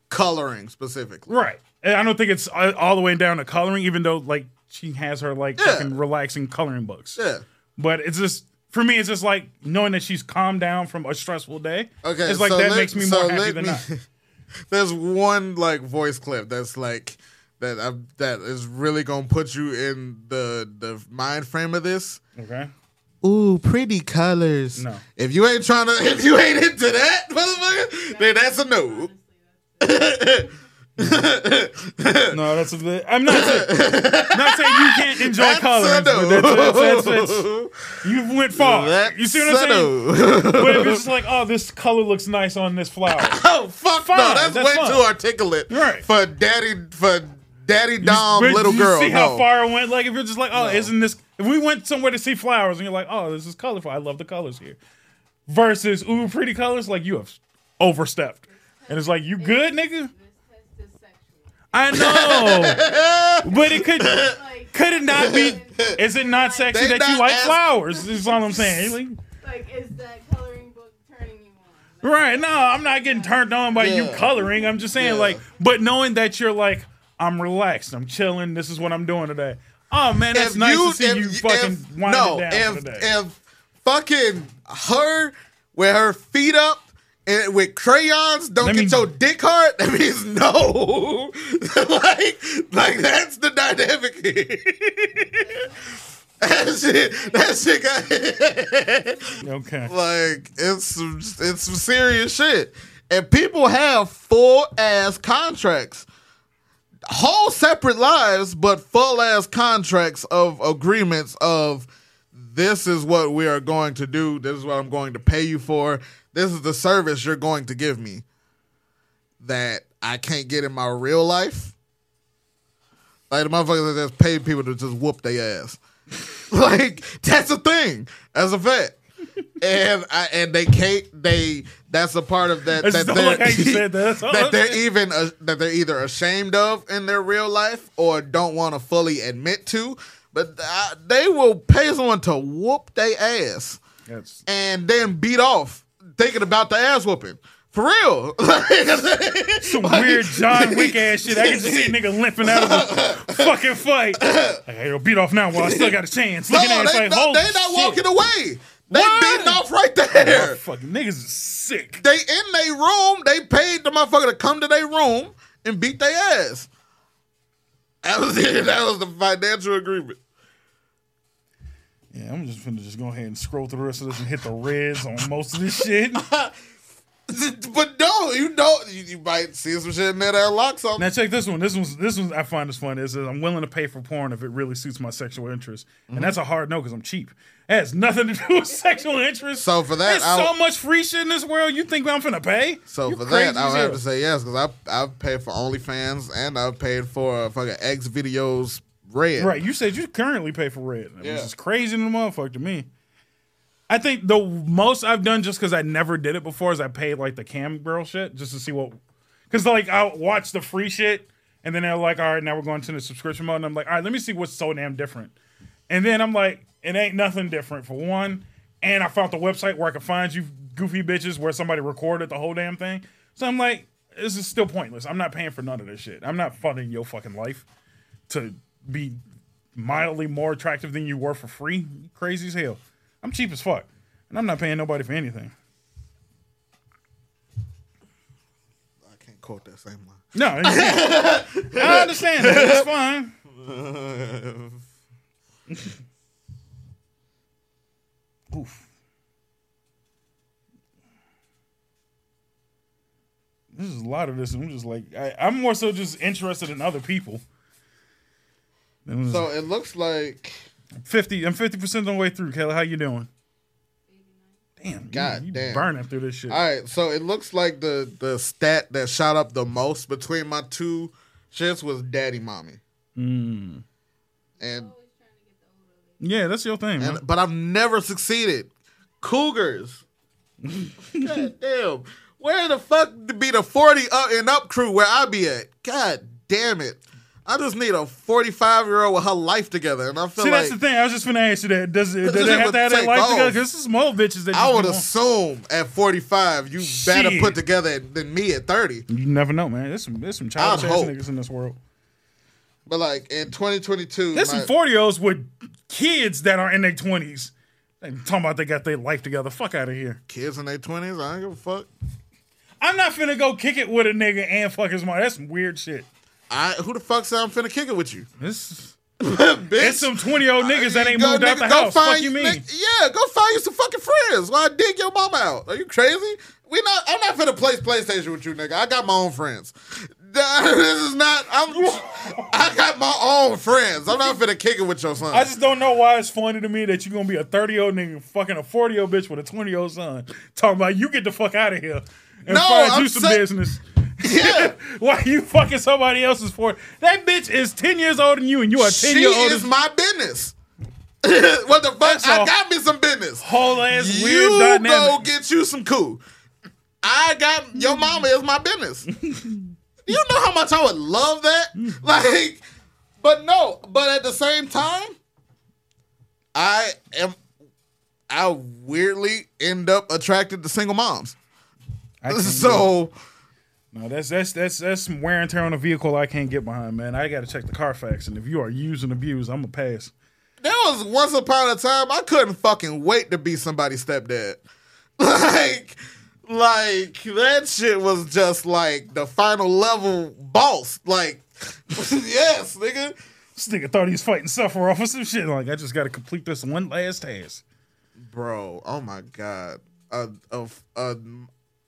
coloring specifically. right? And I don't think it's all all the way down to coloring, even though like she has her like Yeah. fucking relaxing coloring books. Yeah. But it's just for me, it's just like knowing that she's calmed down from a stressful day. Okay, it's like so that let- makes me so more happy than me- not. There's one like voice clip that's like that I, that is really gonna put you in the the mind frame of this. Okay. Ooh, pretty colors. No. If you ain't trying to, if you ain't into that, motherfucker, then that's a no. No, that's a bit. I'm not saying, not saying you can't enjoy That's coloring, a but no. that's, that's, that's, that's, you went far. That's you see what I'm saying? but if it's just like, oh, this color looks nice on this flower. Oh fuck Fine, no, that's, that's way fine. too articulate Right. for daddy for daddy dom But little you girl. See how no. far it went? Like if you're just like, oh, isn't this? If we went somewhere to see flowers and you're like, oh, this is colorful. I love the colors here. Versus ooh, pretty colors. Like you have overstepped, and it's like you good, nigga. I know, but it could could it not be? Is it not sexy They that you not like ask- flowers? Is all I'm saying. Like, like is that coloring book turning you on? Right. No, I'm not getting turned on by you Yeah. coloring. I'm just saying, Yeah. like, but knowing that you're like, I'm relaxed, I'm chilling, this is what I'm doing today. Oh man, that's If nice to see if- you fucking if- wind no, it down if, for the day. if fucking her with her feet up and with crayons don't Let get me- your dick hard, that means no. like, like that's the dynamic. that shit, that shit got okay. like it's some, it's some serious shit. And people have full ass contracts, whole separate lives, but full ass contracts of agreements of this is what we are going to do. This is what I'm going to pay you for. This is the service you're going to give me that I can't get in my real life. Like the motherfuckers that just pay people to just whoop their ass. like that's a thing. As a fact. and I, and they can't. They that's a part of that just that they're, you said that. That's that they're even uh, that they're either ashamed of in their real life or don't want to fully admit to. But uh, they will pay someone to whoop their ass That's and then beat off thinking about the ass whooping. For real. some weird John Wick ass shit. I can just see a nigga limping out of the fucking fight. Like, hey, yo, beat off now while I still got a chance. No, Looking at it, it's they, like, holy they not shit. walking away. They What? beating off right Oh, there. fucking niggas is sick. They in their room. They paid the motherfucker to come to their room and beat their ass. That was it. That was the financial agreement. Yeah, I'm just finna just go ahead and scroll through the rest of this and hit the reds on most of this shit. But no, you don't. You, you might see some shit in there that unlocks something. Now check this one. This one's this one I find is fun. Is I'm willing to pay for porn if it really suits my sexual interest, Mm-hmm. and that's a hard no because I'm cheap. It has nothing to do with sexual interest. So for that, there's I- so much free shit in this world. You think I'm finna pay? So You for that, I would have to say yes because I I've paid for OnlyFans and I've paid for uh, fucking XVideos red. Right. You said you currently pay for red, Yeah. is crazy to the motherfucker to me. I think the most I've done just because I never did it before is I paid like the cam girl shit just to see what. Because like I'll watch the free shit and then they're like, all right, now we're going to the subscription mode. And I'm like, all right, let me see what's so damn different. And then I'm like, it ain't nothing different for one. And I found the website where I could find you goofy bitches where somebody recorded the whole damn thing. So I'm like, this is still pointless. I'm not paying for none of this shit. I'm not funding your fucking life to be mildly more attractive than you were for free. Crazy as hell. I'm cheap as fuck. And I'm not paying nobody for anything. I can't quote that same line. No, I understand that. It's fine. Oof. This is a lot of this, and I'm just like, I, I'm more so just interested in other people. Than- So it looks like fifty, I'm fifty percent on the way through. Kayla, how you doing? Damn, God you, you damn. burning through this shit. All right, so it looks like the the stat that shot up the most between my two shits was daddy mommy. Hmm. And, Yeah, that's your thing, man. but I've never succeeded. Cougars. God damn. Where the fuck to be the 40 up and up crew where I be at? God damn it. I just need a 45 year old with her life together. And I feel See, like that's the thing. I was just gonna ask you that. Does it? Do This they have to have that life off. together? Because is small bitches that I would going- assume at 45 you better put together than me at 30. You never know, man. There's some there's some ass niggas in this world. But like in 2022, There's my- some 40 year olds with kids that are in their 20s. They talking about they got their life together. Fuck out of here. kids in their 20s. I don't give a fuck. I'm not finna go kick it with a nigga and fuck his mom. That's some weird shit. I who the fuck said I'm finna kick it with you? This Bitch. it's some 20 year old niggas that ain't Go, moved out nigga, the house. Fuck you mean? nigga- yeah, go find you some fucking friends while I dig your mama out. Are you crazy? We not. I'm not finna play PlayStation with you, nigga. I got my own friends. This is not. I'm. I got my own friends. I'm not finna kick it with your son. I just don't know why it's funny to me that you're gonna be a 30 year old nigga fucking a 40 year old bitch with a 20 year old son. Talking about you get the fuck out of here and No, find I'm you some say- business. Yeah. Why you fucking somebody else's for? That bitch is 10 years older than you and you are 10 she year old. is my business. what the fuck? That's I got me some business. whole ass you weird go get you some cool. I got your mama is my business. you know how much I would love that? Mm. Like, but no, but at the same time, I am I weirdly end up attracted to single moms. I can't do. So no, that's that's that's that's some wear and tear on a vehicle I can't get behind, man. I got to check the Carfax, and if you are used and abused, I'm gonna pass. there was once upon a time I couldn't fucking wait to be somebody's stepdad. Like, like that shit was just like the final level boss. Like, yes, nigga. This nigga thought he was fighting Sephiroth or some shit. Like I just got to complete this one last task. Bro, oh my god. Uh, of uh,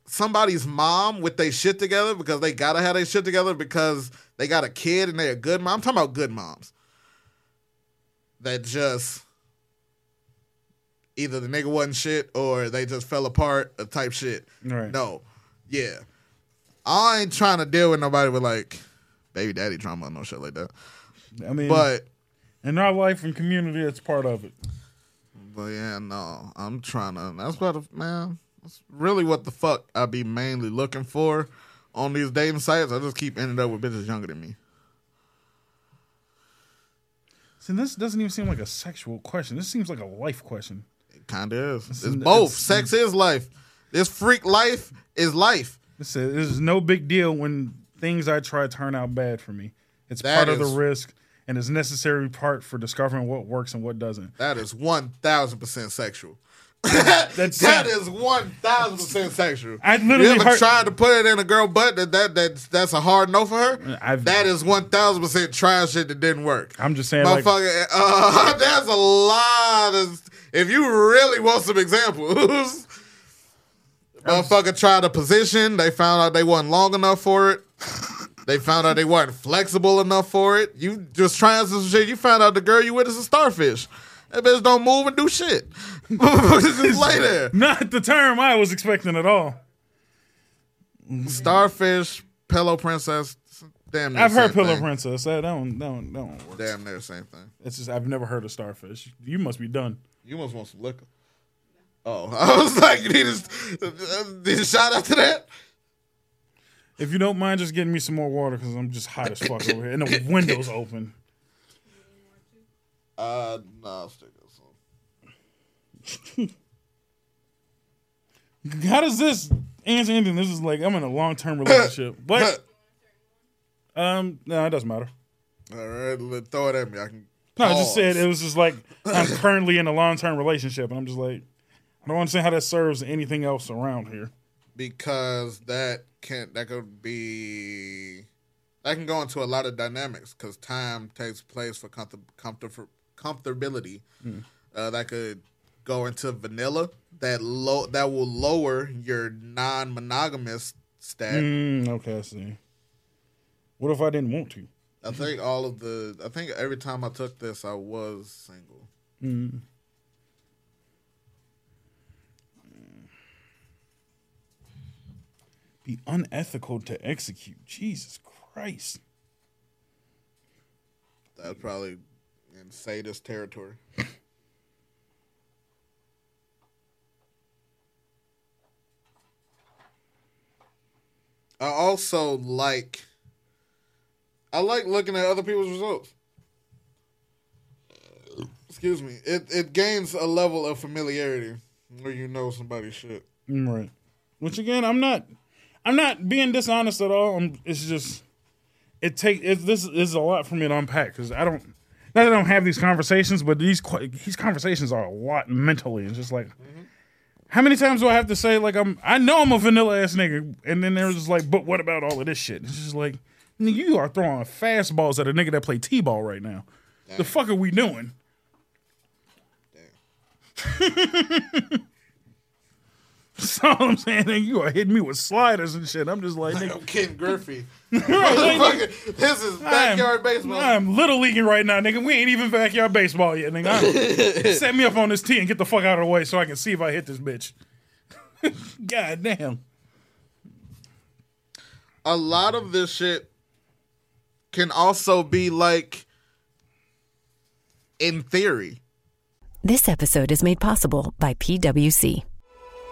somebody's mom with their shit together because they gotta have their shit together because they got a kid and they a good mom. I'm talking about good moms. That just either the nigga wasn't shit or they just fell apart, a type shit. Right. No. Yeah. I ain't trying to deal with nobody with like baby daddy trauma or no shit like that. I mean, But in our life and community, it's part of it. But yeah, no, I'm trying to. That's what, man. That's really what the fuck I be mainly looking for on these dating sites. I just keep ending up with bitches younger than me. See, this doesn't even seem like a sexual question. This seems like a life question. It kind of is. It's, It's- both. it's- Sex is life. This freak life is life. This is, no big deal when things I try turn out bad for me. It's That part of the risk and it's necessary part for discovering what works and what doesn't. That is one thousand percent sexual. That's That is one thousand percent sexual. I you literally ever heard- tried to put it in a girl butt that, that that's that's a hard no for her? I've- that is one thousand percent try shit that didn't work. I'm just saying, like, Motherfucker, uh, there's a lot of. If you really want some examples, motherfucker tried a position. They found out they wasn't long enough for it. They found out they weren't flexible enough for it. You just trying some shit. You found out the girl you with is a starfish. That bitch don't move and do shit. just lay there. not the term I was expecting at all. Starfish, pillow princess. Damn near I've heard same Pillow thing. Princess. That don't don't don't work. Damn near same thing. It's just I've never heard of starfish. You must be done. You must want some liquor. Oh, I was like, you need a, need a shot after that? If you don't mind, just getting me some more water because I'm just hot as fuck over here, and the window's open. Uh, no, I'll stick this one. How does this answer anything? This is like I'm in a long term relationship, but um, no, it doesn't matter. All right, let, throw it at me. I can. No, I just said it was just like I'm currently in a long term relationship, and I'm just like I don't understand how that serves anything else around here. because that can that could be that can go into a lot of dynamics because time takes place for comfort, comfort, comfortability. Hmm. Uh, that could go into vanilla that low that will lower your non-monogamous stat. Mm, okay, I see. What if I didn't want to? I think all of the I think every time I took this I was single. Mm. Be unethical to execute. Jesus Christ. That's probably in sadist territory. I also like I like looking at other people's results. Excuse me. It it gains a level of familiarity where you know somebody's shit. Mm, Right. Which again, I'm not. I'm not being dishonest at all. I'm, it's just it take it, this is a lot for me to unpack because I don't. Not that I don't have these conversations, but these these conversations are a lot mentally. It's just like, mm-hmm. how many times do I have to say like I'm? I know I'm a vanilla ass nigga, and then there's just like, but what about all of this shit? It's just like, you are throwing fastballs at a nigga that play t-ball right now. The fuck are we doing? That's all I'm saying. Nigga, you are hitting me with sliders and shit. I'm just like, nigga, I'm Ken Griffey. like, this is backyard I'm, baseball. I'm little leaguing right now, nigga. We ain't even backyard baseball yet, nigga. Set me up on this tee and get the fuck out of the way so I can see if I hit this bitch. God damn. a lot of this shit can also be like in theory. This episode is made possible by PWC.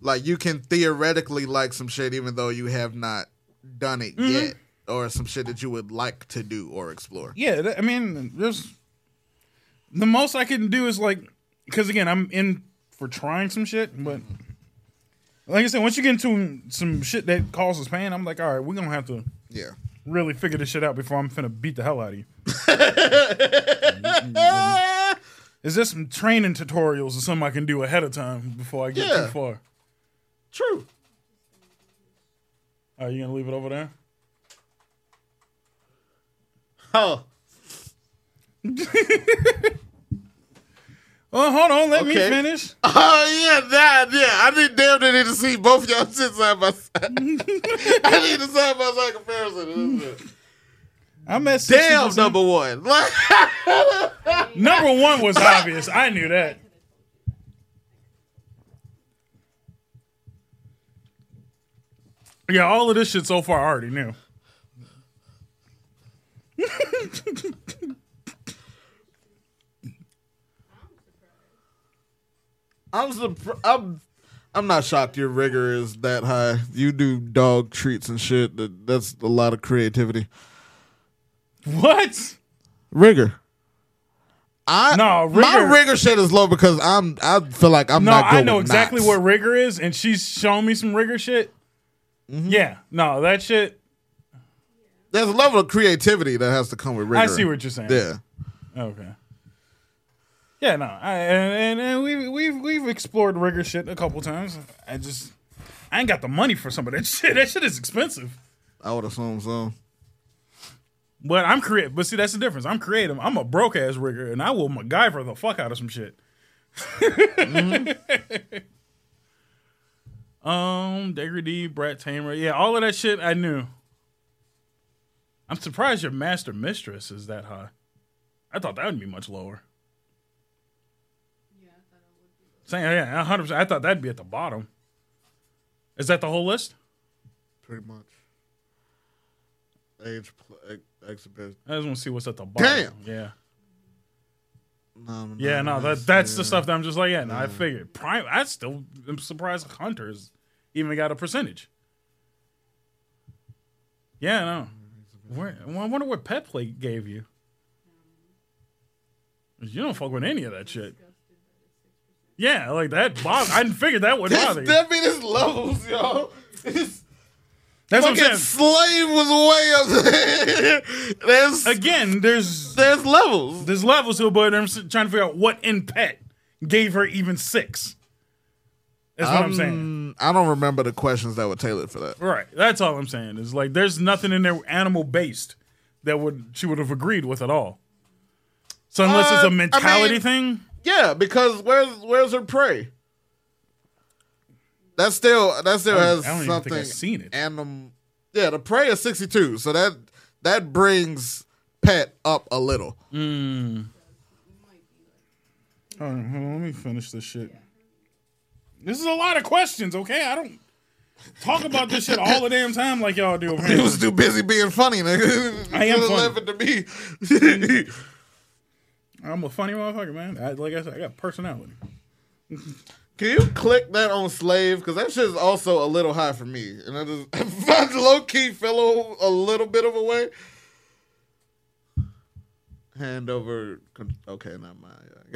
Like you can theoretically like some shit even though you have not done it Mm-hmm. yet, or some shit that you would like to do or explore. Yeah, I mean, there's the most I can do is like, because again, I'm in for trying some shit, but Like I said, once you get into some shit that causes pain, I'm like, all right, we're gonna have to Yeah. really figure this shit out before I'm finna beat the hell out of you. Is there some training tutorials or something I can do ahead of time before I get Yeah. too far? True. Are you gonna leave it over there? Oh. Oh, hold on, let me finish. Oh yeah, that yeah. I need damn near need to see both y'all sit side by side. I need a side by side comparison. This is it. I'm at 60%. Damn, number one. Number one was obvious. I knew that. Yeah, all of this shit so far I already knew. I'm surprised. I'm. I'm not shocked your rigger is that high. You do dog treats and shit. That that's a lot of creativity. What? Rigger. I No, My rigger- rigger shit is low because I'm. I feel like I'm no, not. Good No, I know exactly knots. what rigger is, and she's shown me some rigger shit. Mm-hmm. Yeah, no, that shit. There's a level of creativity that has to come with rigger. I see what you're saying. Yeah. Okay. Yeah, no, I, and, and and we've we've we've explored rigger shit a couple times. I just I ain't got the money for some of that shit. That shit is expensive. I would assume so. But I'm creative. But see, that's the difference. I'm creative. I'm a broke ass rigger, and I will MacGyver the fuck out of some shit. um, Degradee, Brat Tamer, yeah, all of that shit I knew. I'm surprised your master mistress is that high. I thought that would be much lower. Yeah, I thought it would be. Saying yeah, 100. percent I thought that'd be at the bottom. Is that the whole list? Pretty much. Age, pl- ex- exhibition. I just want to see what's at the bottom. Damn. Yeah. Um, no, Yeah, no, that that's the stuff that I'm just like, yeah, no, I figured. Prime I still am surprised Hunters even got a percentage. Yeah, no. Where I wonder what pet play gave you. You don't fuck with any of that shit. Yeah, like that bother I figured that would bother you. that this levels, y'all. This That's what I'm fucking saying. slave was way up there. There's Again, there's there's levels. there's levels to it, but I'm trying to figure out what in pet gave her even six. That's what I'm saying. Um, I don't remember the questions that were tailored for that. Right. That's all I'm saying. Is like there's nothing in there animal based that would she would have agreed with at all. So unless it's a I mentality mean- thing, Yeah, because where's where's her prey? That still that still has I don't even think something. I've seen it. Anim- yeah, the prey is sixty two, so that that brings pet up a little. Mm. All right, hold on, let me finish this shit. This is a lot of questions, okay? I don't talk about this shit all the damn time like y'all do. He was too busy being funny, nigga. I am funny. to me. I'm a funny motherfucker, man. I, like I said, I got personality. Can you click that on slave? Because that shit is also a little high for me. And I just low key fell a, a little bit of a way. Hand over. Okay, not mine.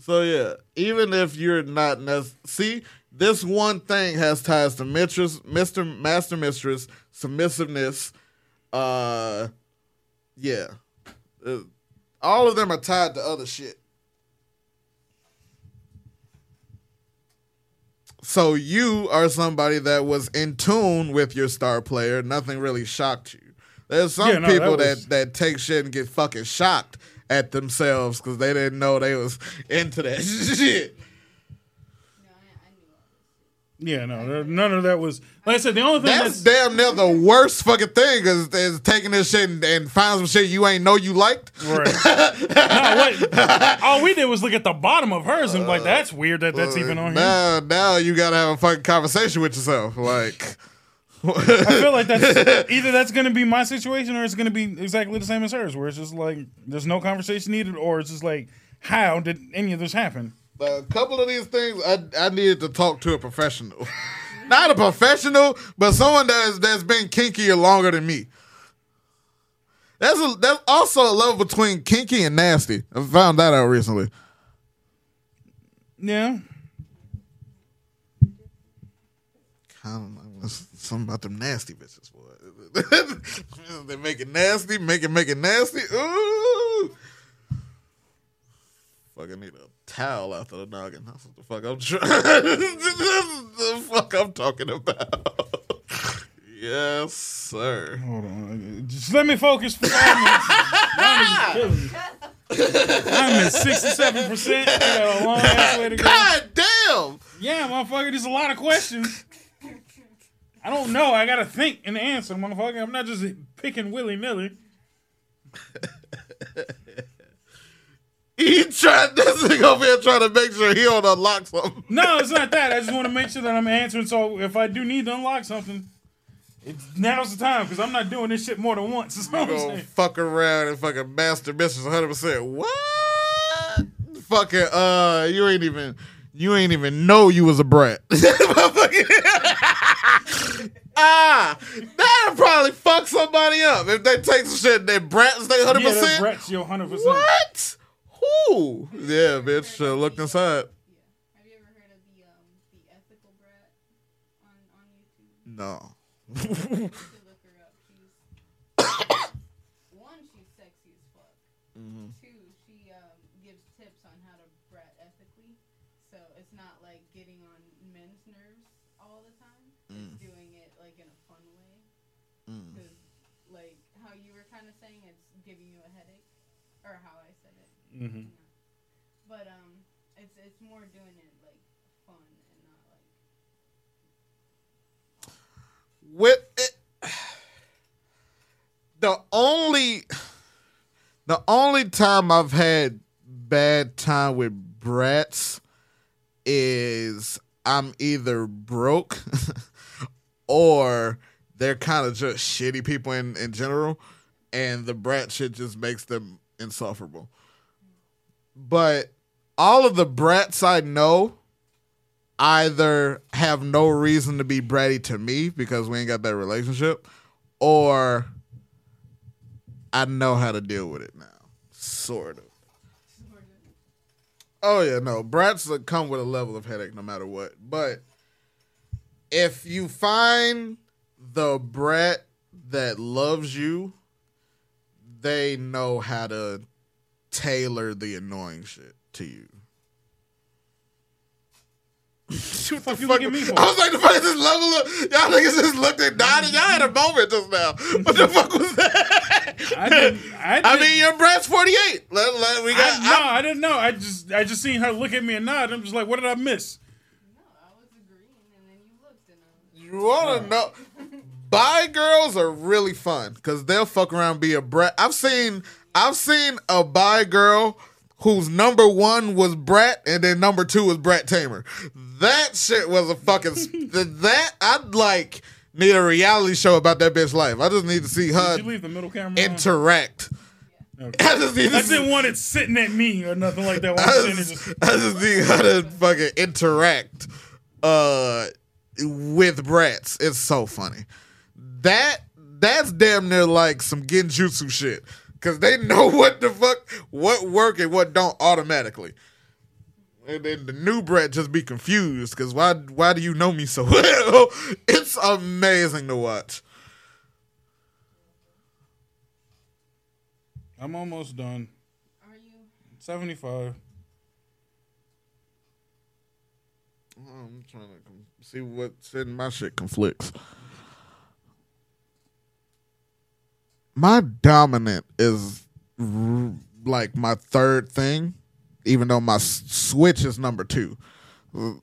so yeah, even if you're not nec- see this one thing has ties to mistress, Mister Master Mistress, submissiveness, uh, yeah, Uh, all of them are tied to other shit. So you are somebody that was in tune with your star player. Nothing really shocked you. There's some Yeah, no, people that that, that take shit and get fucking shocked at themselves because they didn't know they was into that shit. Yeah, no, there- none of that was. Like I said, the only thing That's that's, damn near the worst fucking thing is, is taking this shit and, and find some shit you ain't know you liked. Right. no, what, all we did was look at the bottom of hers and like that's weird that that's even on here. Now, now you gotta have a fucking conversation with yourself. Like, I feel like that's either that's gonna be my situation or it's gonna be exactly the same as hers, where it's just like there's no conversation needed, or it's just like how did any of this happen? A couple of these things, I I needed to talk to a professional, not a professional, but someone that's that's been kinkier longer than me. That's a, that's also a level between kinky and nasty. I found that out recently. Yeah. Kind of something about them nasty bitches, boy. they make it nasty, make it make it nasty. Ooh. Fucking need a towel out after the noggin. That's what the fuck I'm trying. the fuck I'm talking about. yes, sir. Hold on. Just let me focus for five minutes. Y'all niggas killing me. I'm at 67%. Got a long ass way to go. God damn! Yeah, motherfucker, there's a lot of questions. I don't know. I gotta think and answer, motherfucker. I'm not just picking willy nilly. He tried this nigga over here trying to make sure he don't unlock something. No, it's not that. I just want to make sure that I'm answering. So if I do need to unlock something, it's, now's the time because I'm not doing this shit more than once. That's all I'm fuck around and fucking master mistress 100. percent What? Fucking uh, you ain't even you ain't even know you was a brat. ah, that'd probably fuck somebody up if they take some shit. They brats they 100. Yeah, percent Brat's your 100%. What? Who? Yeah, bitch. Uh, look inside. Have you ever heard of the um the ethical brat on on YouTube? No. You should look her up. She's one, she's sexy as fuck. Two, she um gives tips on how to brat ethically. So it's not like getting on men's nerves all the time. It's doing it like in a fun way. Because like how you were kind of saying, it's giving you a headache, or how I said it. Mhm. But um, it's it's more doing it like fun and not like. with it, the only the only time I've had bad time with brats is I'm either broke or they're kind of just shitty people in, in general and the brat shit just makes them insufferable. But all of the brats I know either have no reason to be bratty to me because we ain't got that relationship, or I know how to deal with it now. Sort of. Oh yeah, no. Brats come with a level of headache no matter what. But if you find the brat that loves you, they know how to tailor the annoying shit to you. what the fuck you look at me for? I was like, the fuck is this level of y'all niggas just looked at Donnie. Y'all had a moment just now. What the fuck was that? I didn't. I, I didn't- mean, your brat's forty eight. Let, let, we got. I, no, I didn't know. I just I just seen her look at me and nod. I'm just like, what did I miss? No, I was agreeing, and then you looked, and I was. You want to know? Bi girls are really fun because they'll fuck around and be a brat. I've seen I've seen a bi girl whose number one was brat and then number two was brat tamer. That shit was a fucking that I'd like need a reality show about that bitch life. I just need to see her Did you leave the middle camera? on? interact. Okay. I just need I see, didn't want it sitting at me or nothing like that. I I'm sitting there just, just, I just need her to fucking interact uh with brats. It's so funny. That that's damn near like some genjutsu shit. Cause they know what the fuck what work and what don't automatically. And then the new brat just be confused because why why do you know me so well? It's amazing to watch. I'm almost done. Are you? 75. I'm trying to see what's in my shit conflicts. My dominant is r- like my third thing, even though my s- switch is number two. So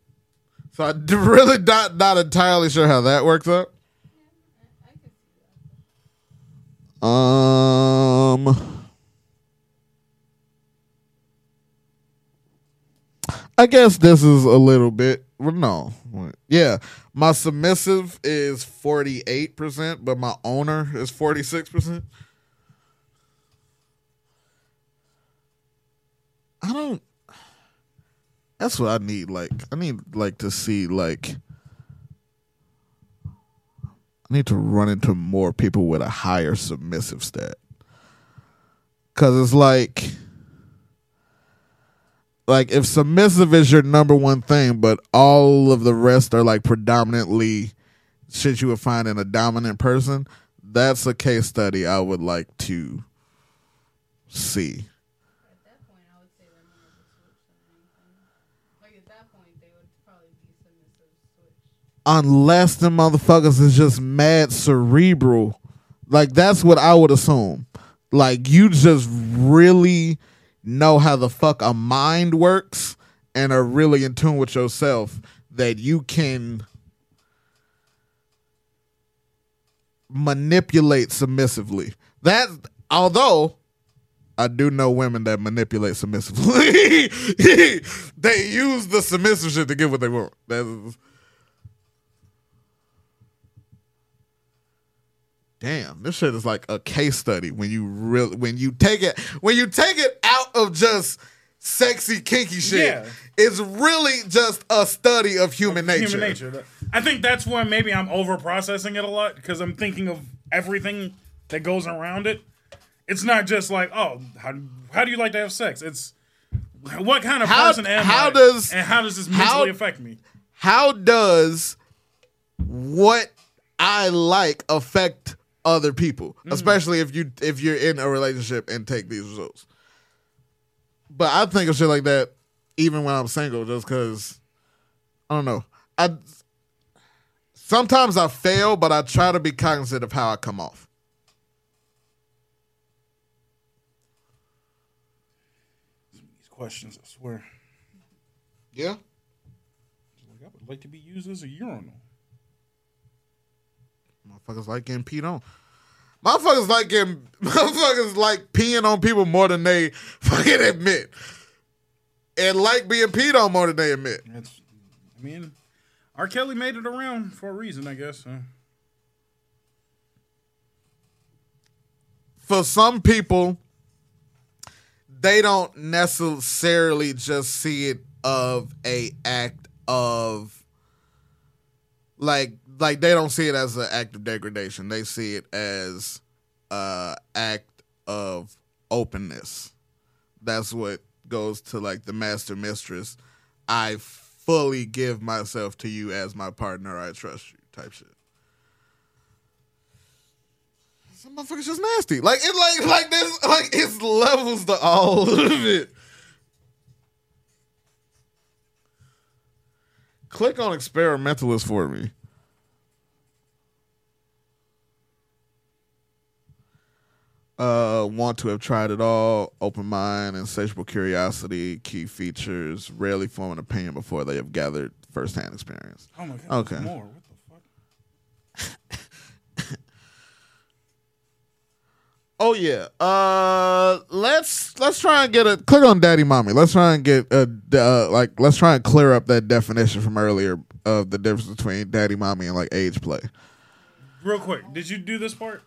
I'm really not not entirely sure how that works out. Um, I guess this is a little bit. No, yeah, my submissive is forty eight percent, but my owner is forty six percent. I don't. That's what I need. Like, I need like to see like. I need to run into more people with a higher submissive stat. Cause it's like like if submissive is your number one thing, but all of the rest are like predominantly shit you would find in a dominant person, that's a case study I would like to see. At that point, I would say they're more of a switch than anything. Like at that point, they would probably submissive. Unless the motherfuckers is just mad cerebral. Like that's what I would assume. Like you just really know how the fuck a mind works and are really in tune with yourself that you can manipulate submissively. That although I do know women that manipulate submissively. they use the submissive shit to get what they want. That's Damn, this shit is like a case study when you really when you take it when you take it of just sexy kinky shit. Yeah. It's really just a study of human nature. Human nature. I think that's why maybe I'm over processing it a lot because I'm thinking of everything that goes around it. It's not just like, oh, how, how do you like to have sex? It's what kind of How- person am how I? does- and how does this how- mentally affect me? How does what I like affect other people, Mm-hmm. especially if you if you're in a relationship and take these results? But I think of shit like that even when I'm single, just because I don't know. I sometimes I fail, but I try to be cognizant of how I come off. These questions, I swear. Yeah. Like, I would like to be used as a urinal. Motherfuckers like getting peed on. Motherfuckers like getting motherfuckers like peeing on people more than they fucking admit. And like being peed on more than they admit. That's, I mean, R. Kelly made it around for a reason, I guess. For some people, they don't necessarily just see it of a act of like like they don't see it as an act of degradation. They see it as a act of openness. That's what goes to like the master mistress. I fully give myself to you as my partner. I trust you type shit. Some motherfuckers just nasty. Like it like like this like it's levels to all of it. Click on experimentalist for me. Uh, want to have tried it all. Open mind, insatiable curiosity, key features. Rarely form an opinion before they have gathered firsthand experience. oh my god. Okay. More. What the fuck? Oh yeah. Uh, let's let's try and get a click on Daddy Mommy. Let's try and get a uh, like let's try and clear up that definition from earlier of the difference between Daddy Mommy and like age play. Real quick, did you do this part?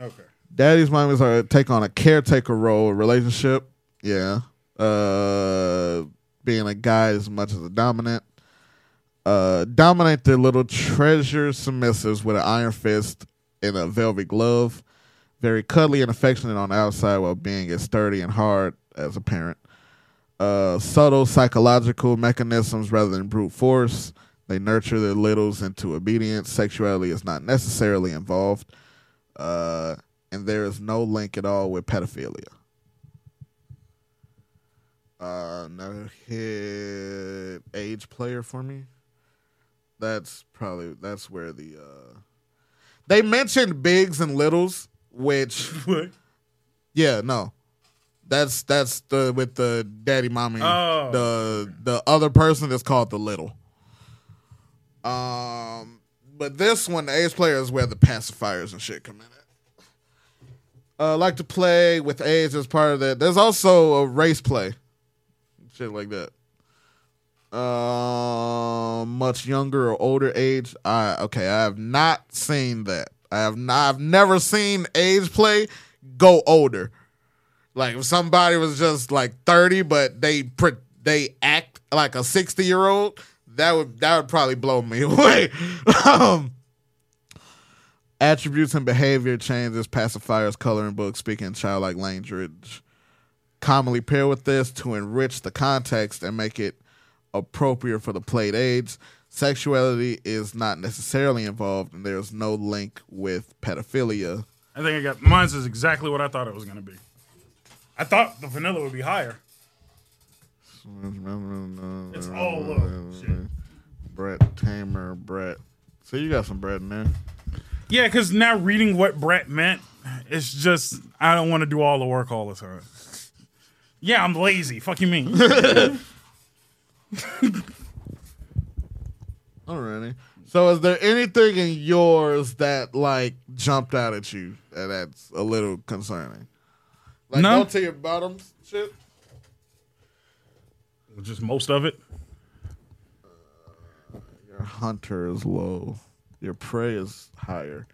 Okay. Daddy's mommies are take on a caretaker role, a relationship. Yeah. Uh, being a guy as much as a dominant. Uh, dominate their little treasure submissives with an iron fist and a velvet glove. Very cuddly and affectionate on the outside while being as sturdy and hard as a parent. Uh, subtle psychological mechanisms rather than brute force. They nurture their littles into obedience. Sexuality is not necessarily involved. Uh, and there is no link at all with pedophilia. Uh, no hit age player for me. That's probably that's where the uh, they mentioned bigs and littles, which What? yeah, no. That's that's the with the daddy mommy. Oh. The the other person is called the little. Um but this one, the age player is where the pacifiers and shit come in. Uh like to play with age as part of that. There's also a race play. Shit like that. Um much younger or older age. I okay, I have not seen that. I have not I've never seen age play go older. Like if somebody was just like 30 but they they act like a 60 year old, that would that would probably blow me away. um Attributes and behavior changes, pacifiers, coloring books, speaking childlike language. Commonly pair with this to enrich the context and make it appropriate for the played age. Sexuality is not necessarily involved, and there's no link with pedophilia. I think I got mine's is exactly what I thought it was gonna be. I thought the vanilla would be higher. It's all low. Shit. Brat Tamer, Brat. So you got some bread in there. Yeah, because now reading what Brat meant, it's just I don't want to do all the work all the time. Yeah, I'm lazy. Fuck you mean? Alrighty. So is there anything in yours that like jumped out at you and that's a little concerning? Like No. go to your bottoms shit. just most of it. Uh, your hunter is low. Your prey is higher.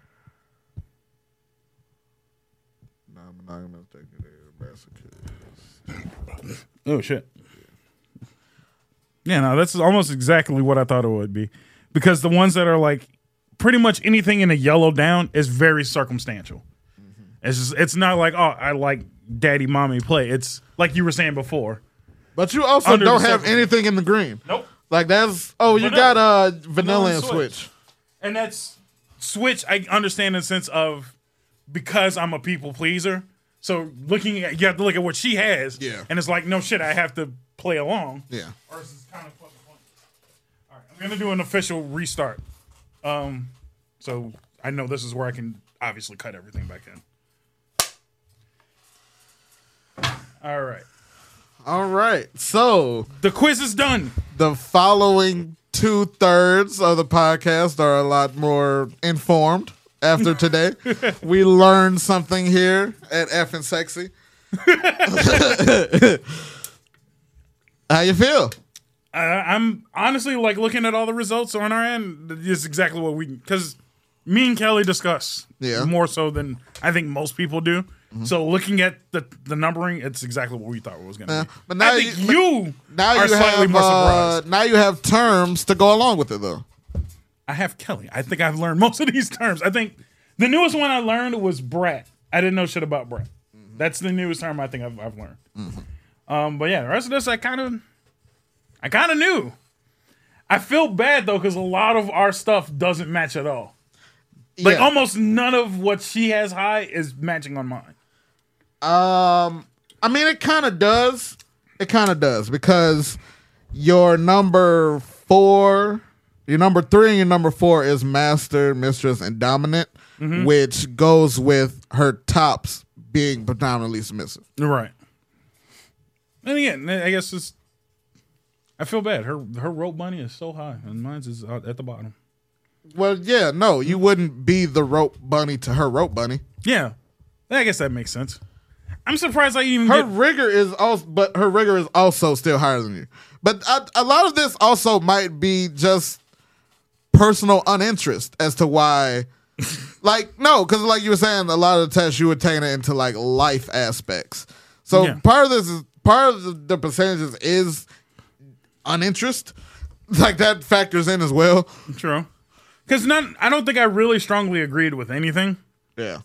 Non-monogamous, masochist. Oh shit. Yeah, no, that's almost exactly what I thought it would be. Because the ones that are like pretty much anything in a yellow down is very circumstantial. It's just it's not like, oh, I like daddy mommy play. It's like you were saying before. But you also don't have anything in the green. Nope. Like that's oh you Vanilla. got uh vanilla Vanilla and and switch. And that's switch I understand in the sense of because I'm a people pleaser. So looking at you have to look at what she has. Yeah. And it's like, no shit, I have to play along. Yeah. Or it's kind of fucking funny. All right, I'm gonna do an official restart. Um, so I know this is where I can obviously cut everything back in. All right, All right. So the quiz is done. the following two thirds of the podcast are a lot more informed after today. we learned something here at FN Sexy. How you feel? Uh, I'm honestly like looking at all the results on our end. It's exactly what we because me and Kelly discuss Yeah. more so than I think most people do. So looking at the the numbering, it's exactly what we thought it was going to be. but now I think you- you, Now are you slightly have more uh, now you have terms to go along with it though. I have Kelly. I think I've learned most of these terms. I think the newest one I learned was brat. I didn't know shit about brat. That's the newest term I think I've, I've learned. Um, but yeah, the rest of this I kind of, I kind of knew. I feel bad though because a lot of our stuff doesn't match at all. Like Yeah. almost none of what she has high is matching on mine. Um, I mean, it kind of does. It kind of does because your number four, your number three, and your number four is master, mistress, and dominant, Mm-hmm. which goes with her tops being predominantly submissive. Right. And again, I guess it's. I feel bad. Her her rope bunny is so high, and mine's is at the bottom. Well, yeah, no, you wouldn't be the rope bunny to her rope bunny. Yeah, I guess that makes sense. I'm surprised I even Her get. rigger is also, but her rigger is also still higher than you. But a, a lot of this also might be just personal uninterest as to why. like no, because like you were saying, a lot of the tests you were taking it into like life aspects. So Yeah. part of this is part of the, the percentages is uninterest. Like that factors in as well. True, because none. I don't think I really strongly agreed with anything Yeah.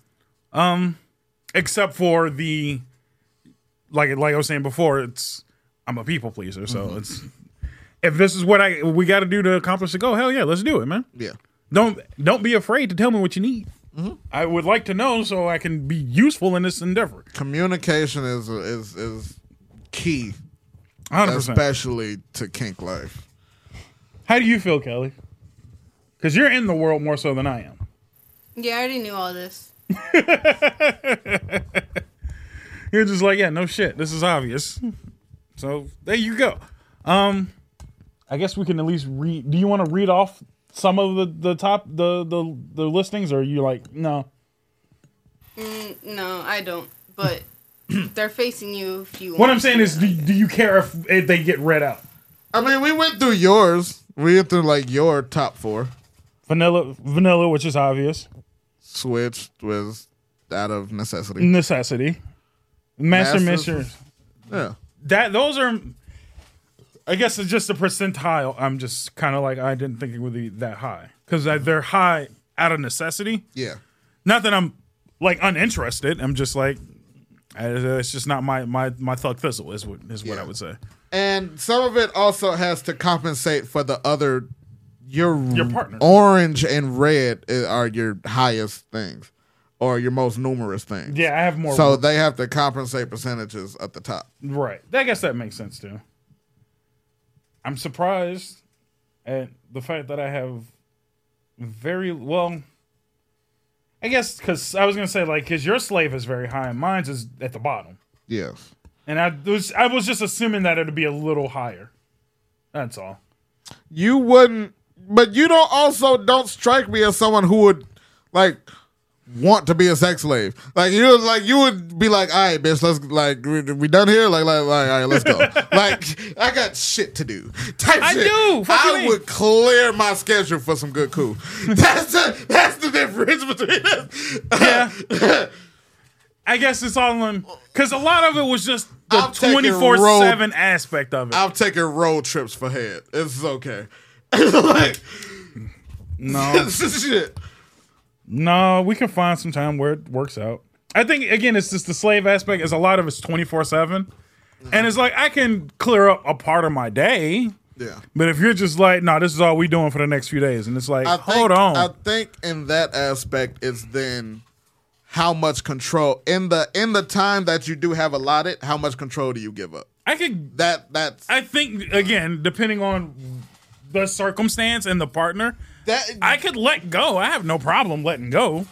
Um, except for the, like like I was saying before. It's I'm a people pleaser, so mm-hmm. it's if this is what I we got to do to accomplish the goal. Hell yeah, let's do it, man. Yeah. Don't don't be afraid to tell me what you need. Mm-hmm. I would like to know so I can be useful in this endeavor. Communication is is is key, 100%. especially to kink life. How do you feel, Kelly? Because you're in the world more so than I am. Yeah, I already knew all this. You're just like, yeah, no shit. This is obvious. So there you go. Um, I guess we can at least read. Do you want to read off some of the the top the the the listings, or are you like no? No, I don't. But they're facing you if you. What want I'm saying to. is, do, do you care if, if they get read out? I mean, we went through yours. We went through like your top four. Vanilla, vanilla, which is obvious. Switch was out of necessity. Necessity. Master Masters- Mistress. Yeah. that those are i guess it's just a percentile i'm just kind of like i didn't think it would be that high because they're high out of necessity Yeah. Not that I'm like uninterested. I'm just like, it's just not my my my thug thistle is what is what I would say. And some of it also has to compensate for the other. Your Your partner. orange and red are your highest things, or your most numerous things. Yeah, I have more. So they have to compensate percentages at the top. Right. I guess that makes sense too. I'm surprised at the fact that I have very well. I guess because I was gonna say like because your slave is very high and mine's is at the bottom, Yes. and I was I was just assuming that it'd be a little higher. That's all. You wouldn't, but you don't also don't strike me as someone who would like want to be a sex slave. Like you, like you would be like, "All right, bitch, let's like we, we done here. Like, like, like, all right, let's go. like, I got shit to do. Type I shit. do. Fuck I mean? would clear my schedule for some good cool. That's the that's the difference between us. Yeah. I guess it's all on because a lot of it was just the twenty four seven aspect of it. I'm taking road trips for head. It's okay. like no, this shit. No, we can find some time where it works out. I think again, it's just the slave aspect. Is a lot of it's twenty four seven, and it's like I can clear up a part of my day. Yeah. But if you're just like, no, this is all we doing for the next few days, and it's like, think, hold on, I think in that aspect is then how much control in the in the time that you do have allotted, how much control do you give up? I could. That that's I think again, depending on the circumstance and the partner, that I could let go. I have no problem letting go.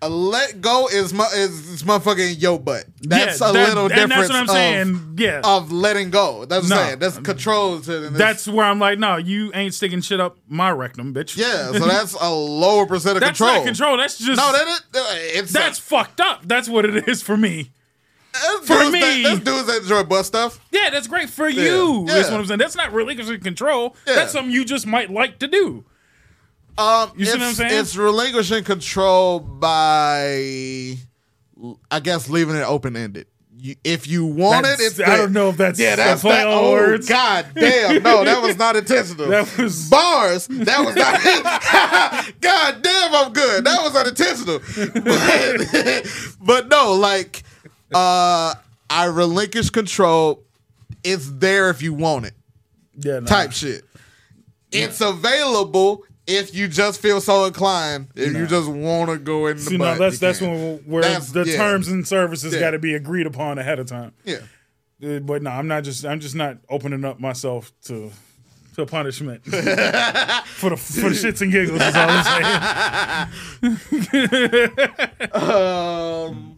a let go is my is, is motherfucking yo butt. That's Yeah, a that- little difference. that's what I'm of, saying. Yeah. of letting go. That's what No. I'm saying. That's control to That's where I'm like, no, you ain't sticking shit up my rectum, bitch. yeah. So that's a lower percent of that's control. not control. That's just No, that is, uh, it's that's fucked up. That's what it is for me. For me. That, dudes that enjoy butt stuff. Yeah, that's great for you. Yeah. That's what I'm saying. That's not relinquishing control. Yeah. That's something you just might like to do. Um, You see it's, what I'm saying? It's relinquishing control by, I guess, leaving it open ended. You, if you want That's- it, it's I don't know if that's yeah, that's that. Oh, words. god damn! No, that was not intentional. That was- bars. That was not. god damn, I'm good. That was unintentional. But, but no, like, uh, I relinquish control. It's there if you want it Yeah, no. type shit. It's available if you just feel so inclined. If you just want to go in the See, no, that's that's can. when where That's- the yeah. terms and services Yeah. got to be agreed upon ahead of time. Yeah. Uh, But no, I'm not just I'm just not opening up myself to to punishment for the for the shits and giggles. Is all I'm saying. Um,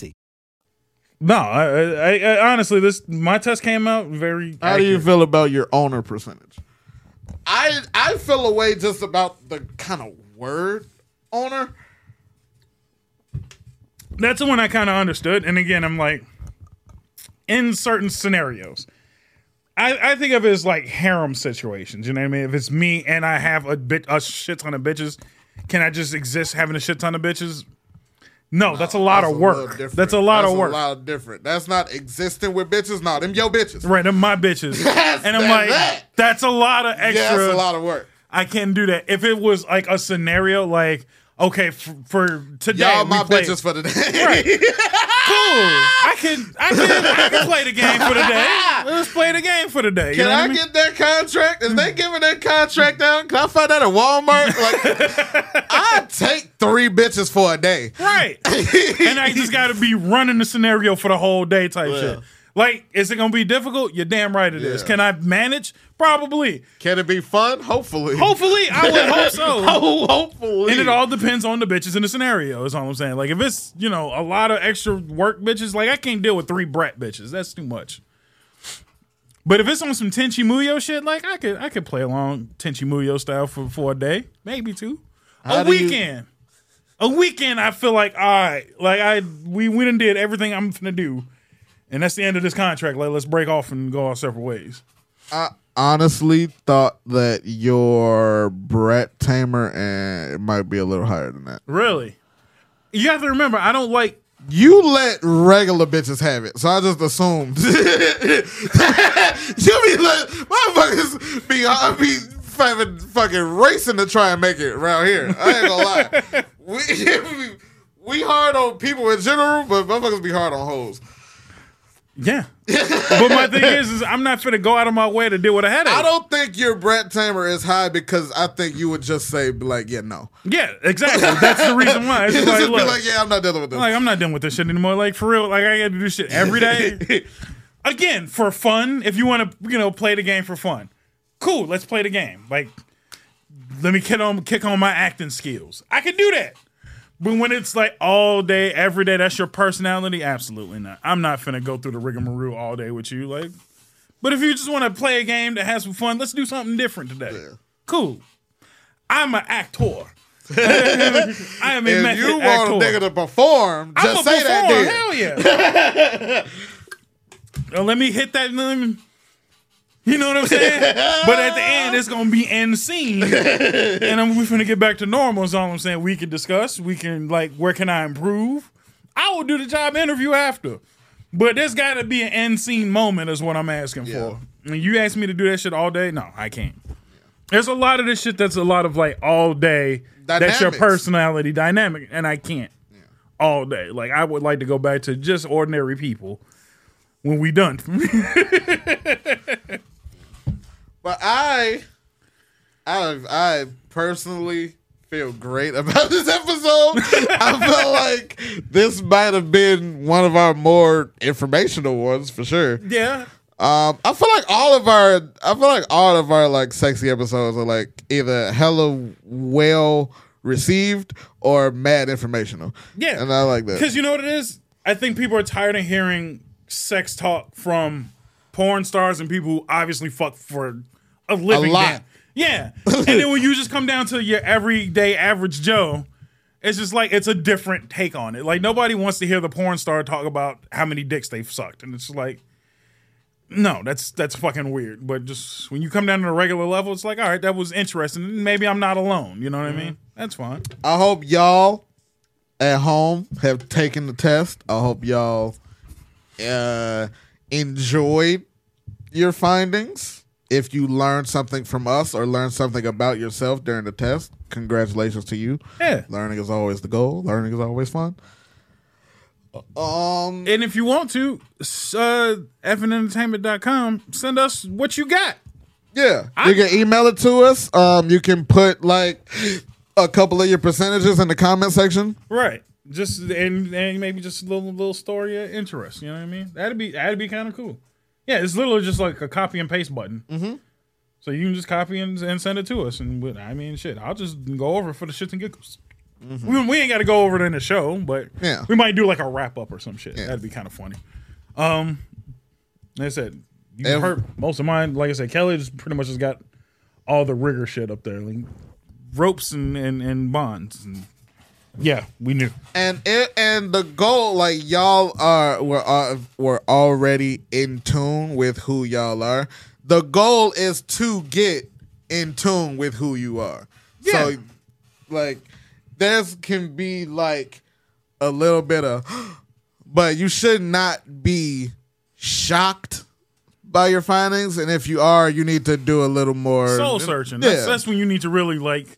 No, I, I, I honestly, this my test came out very. how do you feel about your owner percentage? I I feel a way just about the kind of word owner. That's the one I kind of understood. And again, I'm like, in certain scenarios, I, I think of it as like harem situations. You know what I mean? If it's me and I have a bit a shit ton of bitches, can I just exist having a shit ton of bitches? No, that's a lot That's of work. different. That's a lot That's of work. A lot different. That's not existing with bitches. No, them yo bitches. Right, them my bitches. And I'm that's like, that. that's a lot of extra. Yeah, that's a lot of work. I can't do that. If it was like a scenario like, okay, for, for today, Y'all my played- bitches for the day. Right. cool. I can, I can, I can play the game for the day. Let's play the game for the day. You Can know I I mean? get that contract? Is they giving that contract out? Can I find that at Walmart? Like, I take three bitches for a day. Right. and I just got to be running the scenario for the whole day type shit. Like, is it going to be difficult? You're damn right it is. Yeah. Can I manage? Probably. Can it be fun? Hopefully. Hopefully, I would hope so. Oh, hopefully. And it all depends on the bitches in the scenario, is all I'm saying. Like, if it's, you know, a lot of extra work bitches, like, I can't deal with three brat bitches. That's too much. But if it's on some Tenchi Muyo shit, like, I could I could play along Tenchi Muyo style for, for a day, maybe two. How a do you- weekend. A weekend, I feel like, all right, like, I we went and did everything I'm gonna do. And that's the end of this contract. Like, let's break off and go our separate ways. I honestly thought that your Brat Tamer and it might be a little higher than that. Really? You have to remember, I don't like You let regular bitches have it, so I just assumed. you be like, motherfuckers be, I be fucking, fucking racing to try and make it around here. I ain't gonna lie. We, we, we hard on people in general, but motherfuckers be hard on hoes. Yeah. but my thing is, is I'm not finna go out of my way to deal with a headache. I don't think your Brat Tamer is high because I think you would just say, like, yeah, no. Yeah, exactly. That's the reason why. It's like, look, like, yeah, I'm not dealing with this. like I'm not dealing with this shit anymore. Like for real, like I got to do shit every day. Again, for fun. If you want to, you know, play the game for fun, cool. Let's play the game. Like, let me kick on kick on my acting skills. I can do that. But when it's like all day, every day, that's your personality. Absolutely not. I'm not finna go through the rigmarole all day with you. Like, but if you just want to play a game that has some fun, let's do something different today. Cool. I'm an actor. I am a if you actor. want a nigga to perform, I'm just a say that performer. then. Hell yeah. Let me hit that. let me- You know what I'm saying? but at the end, it's gonna be end scene, and I'm we finna get back to normal. Is all I'm saying. We can discuss. We can like, where can I improve? I will do the job interview after. But there's got to be an end scene moment, is what I'm asking for. And you ask me to do that shit all day? No, I can't. There's a lot of this shit that's a lot of like all day. That's your personality dynamic, and I can't all day. Like I would like to go back to just ordinary people when we done. But I, I, I personally feel great about this episode. I felt like this might have been one of our more informational ones for sure. yeah, Um, I feel like all of our, I feel like all of our like sexy episodes are like either hella well received or mad informational. yeah, and I like that. because you know what it is. I think people are tired of hearing sex talk from porn stars and people who obviously fuck for a living. A lot. Yeah, and then when you just come down to your everyday average Joe. It's just like it's a different take on it. Like nobody wants to hear the porn star talk about how many dicks they've sucked, and it's like, no, that's that's fucking weird. But just when you come down to the regular level, it's like, all right, that was interesting. Maybe I'm not alone. You know what I mean? That's fine. I hope y'all at home have taken the test. I hope y'all uh, enjoyed your findings. If you learned something from us or learned something about yourself during the test, congratulations to you. Yeah. Learning is always the goal. Learning is always fun. Um, And if you want to, uh, fnentertainment.com, send us what you got. yeah, you can email it to us. Um, you can put like a couple of your percentages in the comment section. Right. Just and, and maybe just a little little story of interest. You know what I mean? That'd be that'd be kind of cool. Yeah, it's literally just like a copy and paste button. Mm-hmm. So you can just copy and, and send it to us, and we- I mean, shit, I'll just go over for the shits and giggles. We, we ain't got to go over it in the show, but Yeah. we might do like a wrap up or some shit. That'd be kind of funny. Um, like I said, you heard most of mine. Like I said, Kelly just pretty much just got all the rigger shit up there, like ropes and and, and bonds. And yeah, we knew. and it and the goal like y'all are were uh, were already in tune with who y'all are the goal is to get in tune with who you are so like there's can be like a little bit of but you should not be shocked by your findings and if you are you need to do a little more soul searching. yeah. That's, that's when you need to really like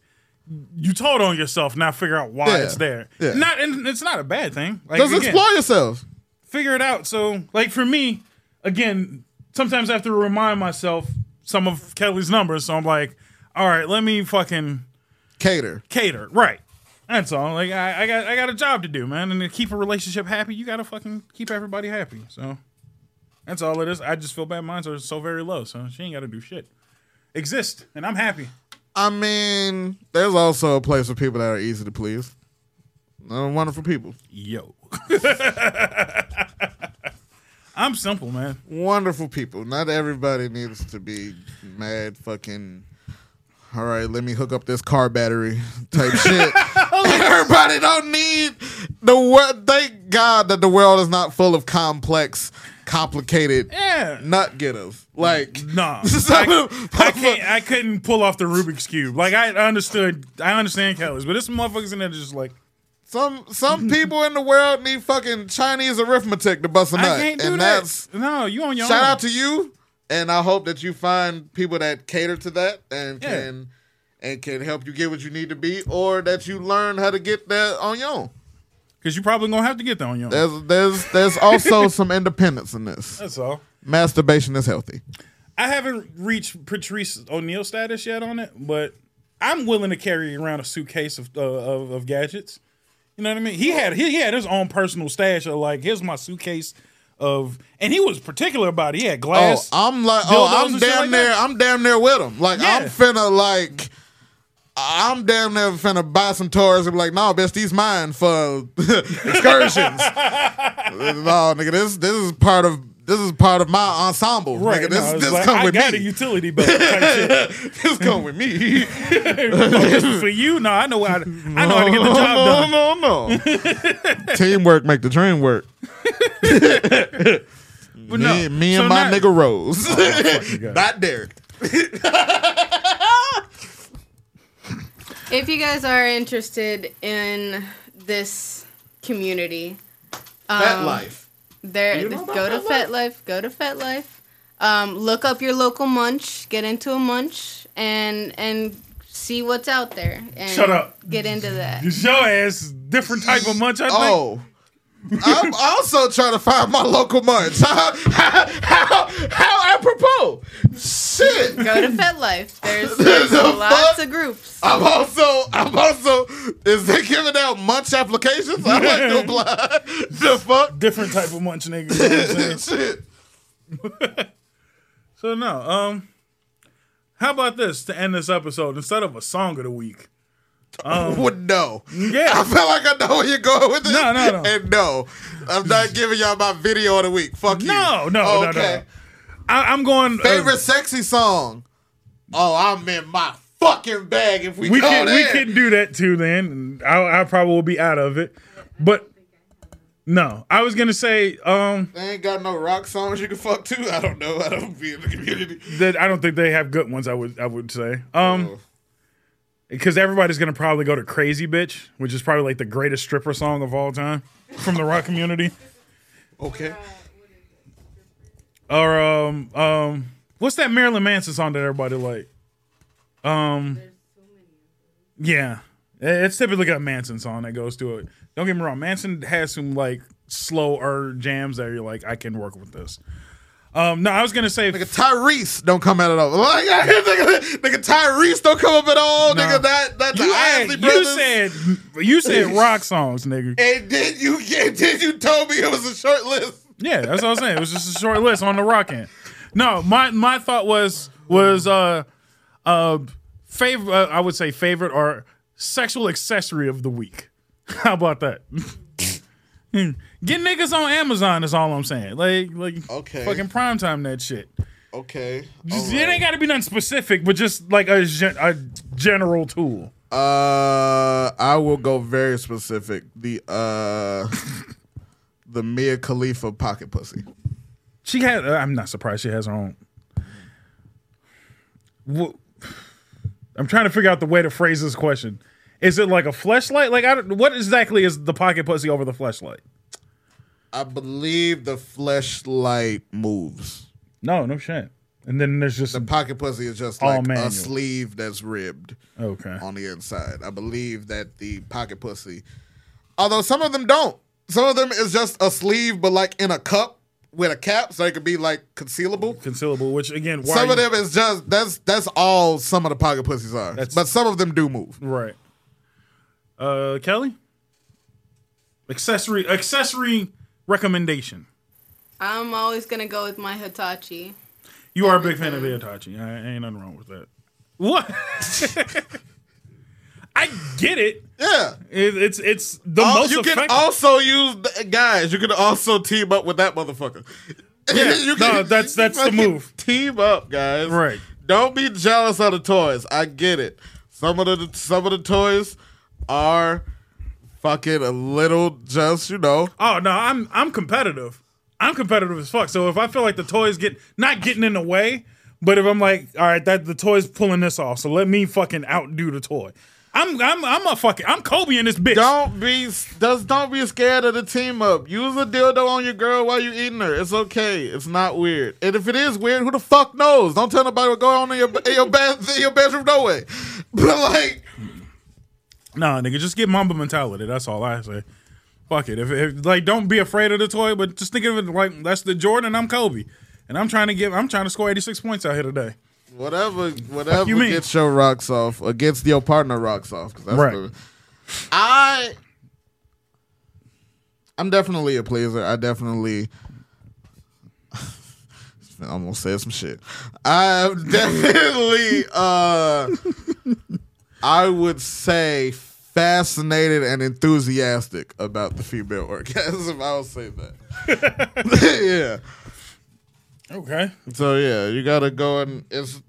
you told on yourself, now figure out why Yeah. it's there. Yeah. Not and it's not a bad thing. Like just again, explore yourself figure it out. So, like for me, again, sometimes I have to remind myself some of Kelly's numbers. So I'm like, all right, let me fucking Cater. cater. Right. That's all. Like I, I got I got a job to do, man. And to keep a relationship happy, you gotta fucking keep everybody happy. So that's all it is. I just feel bad mines are so very low, so she ain't gotta do shit. Exist, and I'm happy. I mean, there's also a place for people that are easy to please. Uh, wonderful people. Yo. I'm simple, man. Wonderful people. Not everybody needs to be mad fucking. All right, let me hook up this car battery type shit. everybody don't need the world. Thank God that the world is not full of complex, complicated Yeah. nut getters. Like, Nah, Some I, I can't. I couldn't pull off the Rubik's cube. Like I understood. I understand Kelly's, but this motherfuckers in there just like some some people in the world need fucking Chinese arithmetic to bust a nut, I can't do and that. that's no, you on your shout own. out to you. And I hope that you find people that cater to that and Yeah. can and can help you get what you need to be, or that you learn how to get that on your own. Because you're probably gonna have to get there on your own. There's there's there's also some independence in this. That's all. Masturbation is healthy. I haven't reached Patrice O'Neal status yet on it, but I'm willing to carry around a suitcase of uh, of, of gadgets. You know what I mean? He had he, he had his own personal stash of like, here's my suitcase of, and he was particular about it. He had glass. Oh, I'm like, oh, I'm damn like near, that. I'm damn near with him. Like, I'm finna like, I'm damn near finna buy some toys and be like, no, bitch, these mine for excursions. no, nigga, this this is part of this is part of my ensemble. Right, nigga, this no, this like, come I with got me. a utility shit. this come with me. Oh, for you? No, I know how to, I know how to get the job done. no, no, no. Teamwork make the dream work. But no, me, me and so my now- nigga Rose, oh, God. not Derek. If you guys are interested in this community, Fat um, life. there You know about go to FetLife? FetLife. Go to FetLife. Um, look up your local munch. Get into a munch and and see what's out there. And Shut up. Get into that. It's your ass, different type of munch. I think. Oh. I'm also trying to find my local munch. How, how, how, how apropos. Shit. Go to FetLife. There's, The there's lots fuck? of groups. I'm also, I'm also, is they giving out munch applications? I like to apply. the fuck? different type of munch, nigga. You know what I'm saying? Shit. So no, um, how about this to end this episode instead of a song of the week? Would no. Yeah. I feel like I know where you're going with this. No, no, no. And no. I'm not giving y'all my video of the week. Fuck you. No, no, no, okay. no. I, I'm going uh, Favorite sexy song? Oh, I'm in my fucking bag if we, we can we can do that too. Then I, I probably will be out of it, but no, I was gonna say um They ain't got no rock songs you can fuck to. I don't know. I don't be in the community. that I don't think they have good ones. I would I would say um. Oh. Because everybody's gonna probably go to "Crazy Bitch," which is probably like the greatest stripper song of all time from the rock community. Okay. Or um um what's that Marilyn Manson song that everybody like? Um Yeah. It's typically a Manson song that goes to it. Don't get me wrong, Manson has some like slow slower jams that you're like, I can work with this. Um no, I was gonna say Nigga Tyrese don't come out at all. Like, nigga, nigga Tyrese don't come up at all. No. Nigga that that the you, Isley you said you said rock songs, nigga. and then you and then you told me it was a short list. Yeah, that's what I was saying. It was just a short list on the rock end. No, my my thought was was uh uh favorite uh, I would say favorite or sexual accessory of the week. How about that? Get niggas on Amazon is all I'm saying. Like like Okay. fucking primetime that shit. Okay. Just, all It ain't got to be nothing specific, but just like a gen- a general tool. Uh, I will go very specific. The uh, the Mia Khalifa pocket pussy. She had. Uh, I'm not surprised she has her own. Wha- I'm trying to figure out the way to phrase this question. Is it like a fleshlight? Like, I don't, what exactly is the pocket pussy over the fleshlight? I believe the fleshlight moves. No, no shit. And then there's just The pocket pussy is just like manual. a sleeve that's ribbed okay. on the inside. I believe that the pocket pussy, although some of them don't, Some of them is just a sleeve, but like in a cup with a cap, so it could be like concealable. Concealable, which again, why Some of you- them is just that's that's all some of the pocket pussies are. That's- but some of them do move. Right. Uh, Kelly. Accessory accessory recommendation. I'm always gonna go with my Hitachi. You are a big fan of the Hitachi. I ain't nothing wrong with that. What? I get it. Yeah. It- it's it's the Al- most you can effective. also use the- guys. You can also team up with that motherfucker. Yeah, You no, that's- that's the fucking move. Team up, guys. Right. Don't be jealous of the toys. I get it. Some of the some of the toys are fucking a little just you know. Oh no, I'm I'm competitive. I'm competitive as fuck. So if I feel like the toys get not getting in the way, but if I'm like, all right, that the toy's pulling this off, so let me fucking outdo the toy. I'm I'm I'm a fucking I'm Kobe in this bitch. Don't be does don't be scared of the team up. Use a dildo on your girl while you're eating her. It's okay. It's not weird. And if it is weird, who the fuck knows? Don't tell nobody what going on in your in your bed in your bedroom no way. But like Nah, nigga, just get Mamba mentality. That's all I say. Fuck it. If, if like, don't be afraid of the toy, but just think of it like that's the Jordan. I'm Kobe, and I'm trying to get. I'm trying to score 86 points out here today. whatever whatever you mean? gets your rocks off gets your partner rocks off. 'cause that's Right. the- I I'm definitely a pleaser. I definitely I almost said some shit. I'm definitely uh I would say fascinated and enthusiastic about the female orgasm. I would say that. yeah. Okay. So yeah, you gotta go and it's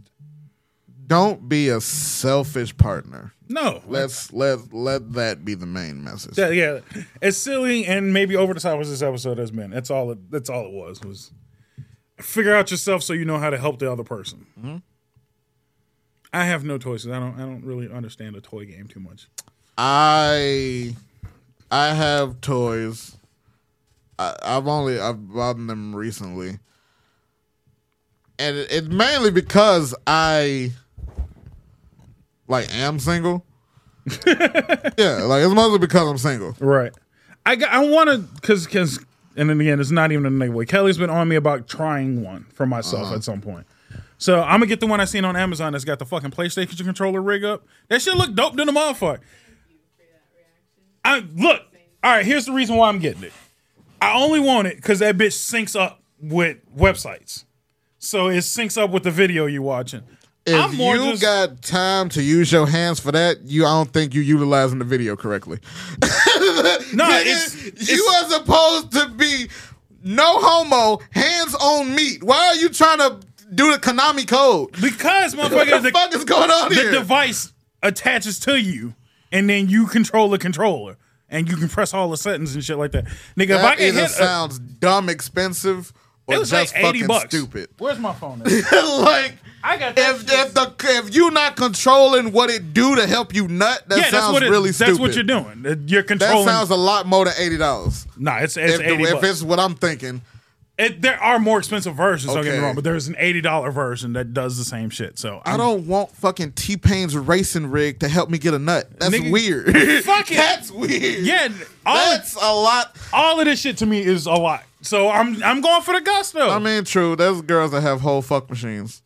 don't be a selfish partner. No. Let's let let that be the main message. Yeah, yeah. It's silly and maybe over the top as this episode has been. That's all. It, that's all it was. Was figure out yourself so you know how to help the other person. Mm-hmm. I have no toys. I don't. I don't really understand a toy game too much. I I have toys. I, I've only I've bought them recently, and it, it's mainly because I like am single. yeah, like it's mostly because I'm single. Right. I got, I want to because because and then again it's not even a negative way. Kelly's been on me about trying one for myself Uh-huh. at some point. So I'm gonna get the one I seen on Amazon that's got the fucking PlayStation controller rig up. That shit look dope than the motherfucker. I look. All right, here's the reason why I'm getting it. I only want it because that bitch syncs up with websites. So it syncs up with the video you're watching. If you just- got time to use your hands for that, you I don't think you utilizing the video correctly. No, Nigga, it's, you are supposed to be no homo, hands on meat. Why are you trying to do the Konami code? because motherfucker, What motherfucker, the fuck is going on the here? device attaches to you, and then you control the controller, and you can press all the settings and shit like that. Nigga, if I can either hit, a, sounds dumb expensive or it was just like eighty fucking bucks. stupid. Where's my phone? At? like I got if shit. if the if you not controlling what it do to help you nut, that yeah, that's sounds what it, really That's stupid. That's what you're doing. You're controlling. That sounds a lot more than eighty dollars. nah, it's it's If, eighty if bucks. it's what I'm thinking, It, there are more expensive versions. Don't get me Okay. wrong, but there's an eighty dollar version that does the same shit. So I I'm- don't want fucking T Pain's racing rig to help me get a nut. That's Nigga, weird. fuck it. That's weird. Yeah, all That's a lot. all of this shit to me is a lot. So I'm I'm going for the gusto. I mean, true. There's girls that have whole fuck machines.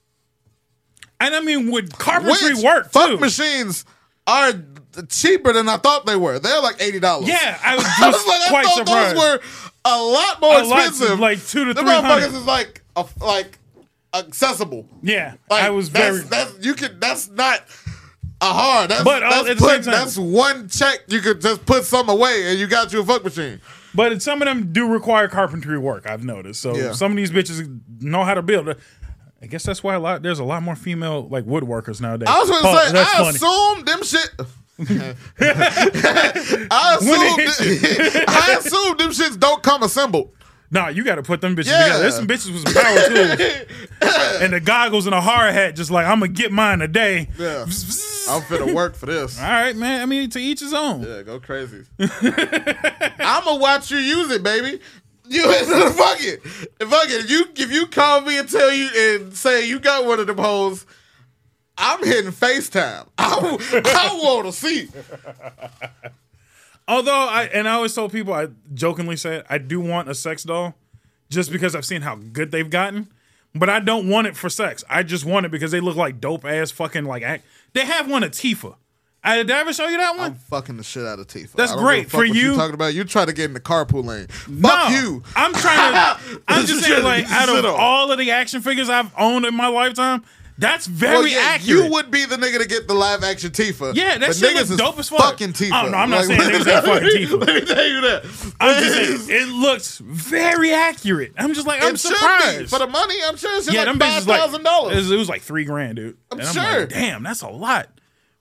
and I mean, would carpentry Which work fuck too? machines are cheaper than I thought they were. They're like eighty dollars. Yeah, I was I was just like, I quite thought surprised. those were a lot more A lot, expensive. like two to three hundred. is like a, like accessible. Yeah, Like, I was that's, very. That's you can. That's not a hard. That's, But, uh, that's, at the put- that's one check. You could just put some away, and you got you a fuck machine. But some of them do require carpentry work. I've noticed. So Yeah. some of these bitches know how to build. I guess that's why a lot there's a lot more female like woodworkers nowadays. I was to Oh, say, I funny. assume them shit. I assume, I assume them shits don't come assembled. Nah, you got to put them bitches Yeah. together. There's some bitches with some power tools, and the goggles and a hard hat, just like I'm gonna get mine today. Yeah, I'm finna work for this. All right, man. I mean, to each his own. Yeah, go crazy. I'm gonna watch you use it, baby. You fuck it, fuck it. If you if you call me and tell you and say you got one of them hoes, I'm hitting FaceTime. I, I want to see. Although I and I always told people I jokingly said I do want a sex doll, just because I've seen how good they've gotten. But I don't want it for sex. I just want it because they look like dope ass fucking like act. They have one at Tifa. I, did I ever show you that one? I'm fucking the shit out of Tifa. That's great fuck for what you. Talking about you trying to get in the carpool lane. Fuck no, you. I'm trying to. I'm just saying, like, out of all of the action figures I've owned in my lifetime, that's very Well, yeah, accurate. You would be the nigga to get the live action Tifa. Yeah, that but shit niggas looks is dope as fuck. Fucking Tifa. Oh, no, I'm not saying niggas ain't fucking Tifa. Let me tell you that. I'm just saying, it looks very accurate. I'm just like, I'm it surprised. for the money. I'm sure it's yeah, like $5,000. Like, it was, it was like three grand, dude. I'm and I'm sure. like, damn, that's a lot.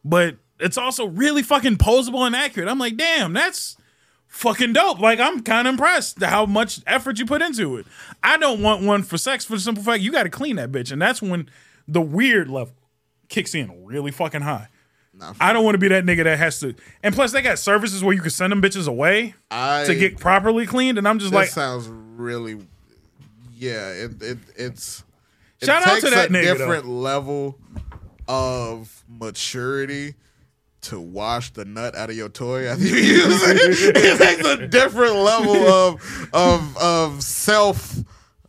But it's also really fucking posable and accurate. I'm like, damn, that's fucking dope. Like, I'm kind of impressed how much effort you put into it. I don't want one for sex for the simple fact you got to clean that bitch, and that's when the weird level kicks in really fucking high. I don't want to be that nigga that has to. And plus, they got services where you can send them bitches away I, to get properly cleaned, and I'm just like, sounds really. Yeah, it, it it's. It Shout out to that a nigga, though. different level of maturity to wash the nut out of your toy after you use it. It takes a different level of of of self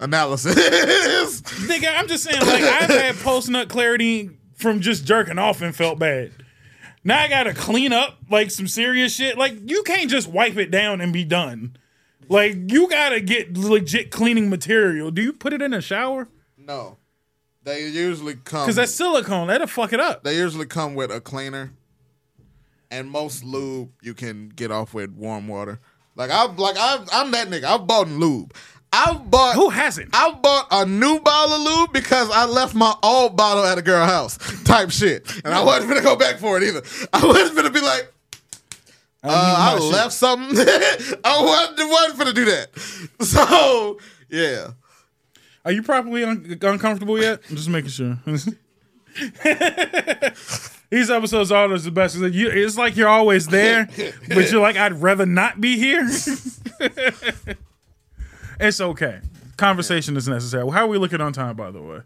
analysis. Nigga, I'm just saying, like, I've had post nut clarity from just jerking off and felt bad. Now I gotta clean up like some serious shit. Like, you can't just wipe it down and be done. Like, you gotta get legit cleaning material. Do you put it in a shower? no, they usually come Because that's silicone. That'll fuck it up. They usually come with a cleaner, and most lube you can get off with warm water. Like I like I I'm that nigga. I've bought lube. I've bought Who hasn't? I've bought a new bottle of lube because I left my old bottle at a girl house type shit, and I wasn't gonna go back for it either. I wasn't gonna be like. Uh, I shit. left something. I wasn't, wasn't gonna do that. So yeah, Are you properly un- uncomfortable yet? I'm just making sure. These episodes are always the best. It's like, you, it's like you're always there, but you're like, I'd rather not be here. It's okay. Conversation is necessary. How are we looking on time, by the way?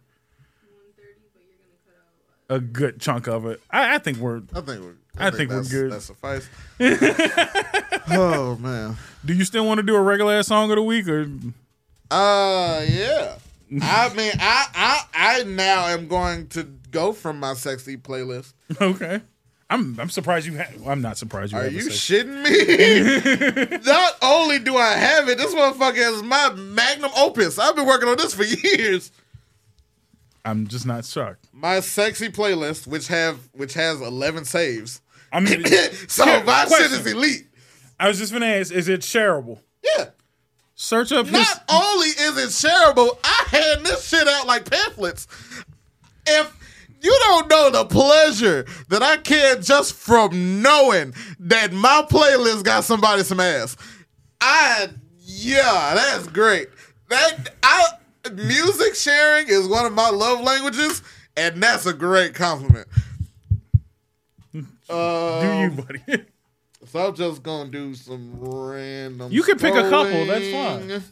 A good chunk of it. I, I think we're. I think we're. I think we're that's- good. That suffice. oh man. Do you still want to do a regular ass song of the week, or Uh, yeah. I mean, I, I, I now am going to go from my sexy playlist. okay? I'm I'm surprised you. Ha- I'm not surprised you. Are have you shitting me? Not only do I have it, this motherfucker is my magnum opus. I've been working on this for years. I'm just not shocked. My sexy playlist, which have which has eleven saves. I mean, so Here, my question. shit is elite. I was just gonna ask: Is it shareable? Yeah. Search up his. Not only is it shareable, I hand this shit out like pamphlets. If you don't know the pleasure that I get just from knowing that my playlist got somebody some ass, I yeah, that's great. That I music sharing is one of my love languages, and that's a great compliment. Uh, do you, buddy? so I'm just gonna do some random. You can pick a couple. That's fine.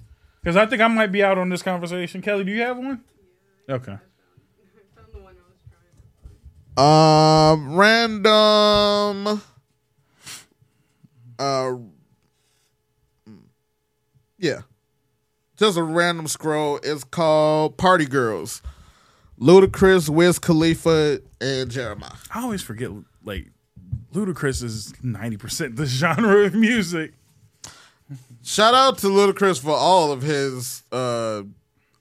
Because I think I might be out on this conversation. Kelly, do you have one? Okay. Um, random. Uh, yeah, just a random scroll. It's called Party Girls. Ludacris, Wiz Khalifa, and Jeremih. I always forget. Like, Ludacris is ninety percent the genre of music. Shout out to Ludacris for all of his uh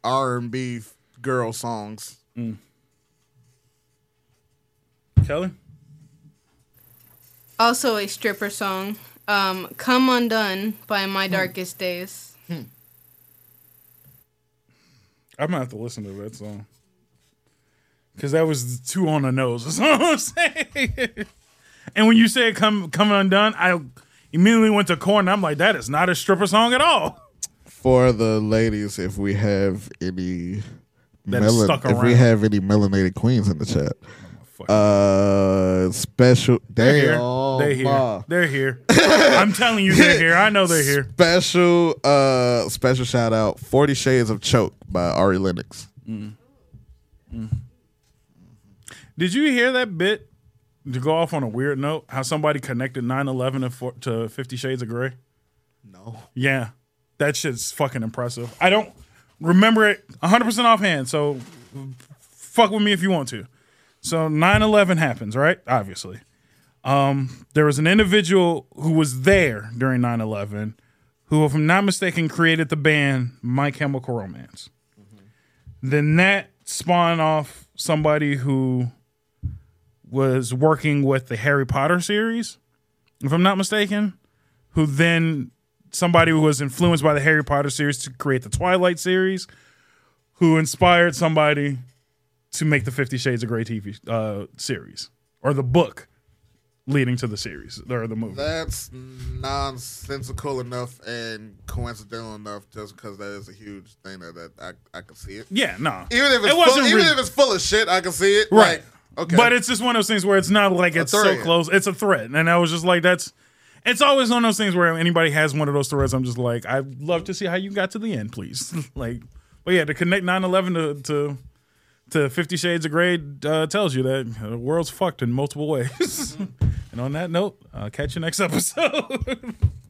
R and B girl songs. Kelly. Also a stripper song. Um, Come Undone by My Darkest Days. I'm gonna have to listen to that song. Cause that was too on the nose. That's all I'm saying. and when you said "come come undone," I immediately went to Korn. I'm like, that is not a stripper song at all. For the ladies, if we have any That is stuck if we have any melanated queens in the chat, uh, special. They're here. Damn, they're here. ma. They're here. I'm telling you, they're here. I know they're here. Special, uh, special shout out. Forty Shades of Choke by Ari Lennox. Did you hear that bit to go off on a weird note, how somebody connected 9/11 to, to Fifty Shades of Grey? No. Yeah, that shit's fucking impressive. I don't remember it 100% offhand, so fuck with me if you want to. So 9/11 happens, right? Obviously. Um, there was an individual who was there during 9/11 who, if I'm not mistaken, created the band My Chemical Romance. Then that spawned off somebody who was working with the Harry Potter series, if I'm not mistaken, who then somebody who was influenced by the Harry Potter series to create the Twilight series, who inspired somebody to make the Fifty Shades of Grey TV uh, series or the book leading to the series or the movie. That's nonsensical enough and coincidental enough just because that is a huge thing that, that I, I can see it. yeah, no, Even if it's It full, even if it's full of shit, I can see it. right. Like, okay. But it's just one of those things where it's not like it's so close. It's a threat, and I was just like, that's. It's always one of those things where anybody has one of those threads. I'm just like, I'd love to see how you got to the end, please. like, but yeah, to connect 9/11 to to, to Fifty Shades of Grey uh, tells you that the world's fucked in multiple ways. and on that note, uh, catch you next episode.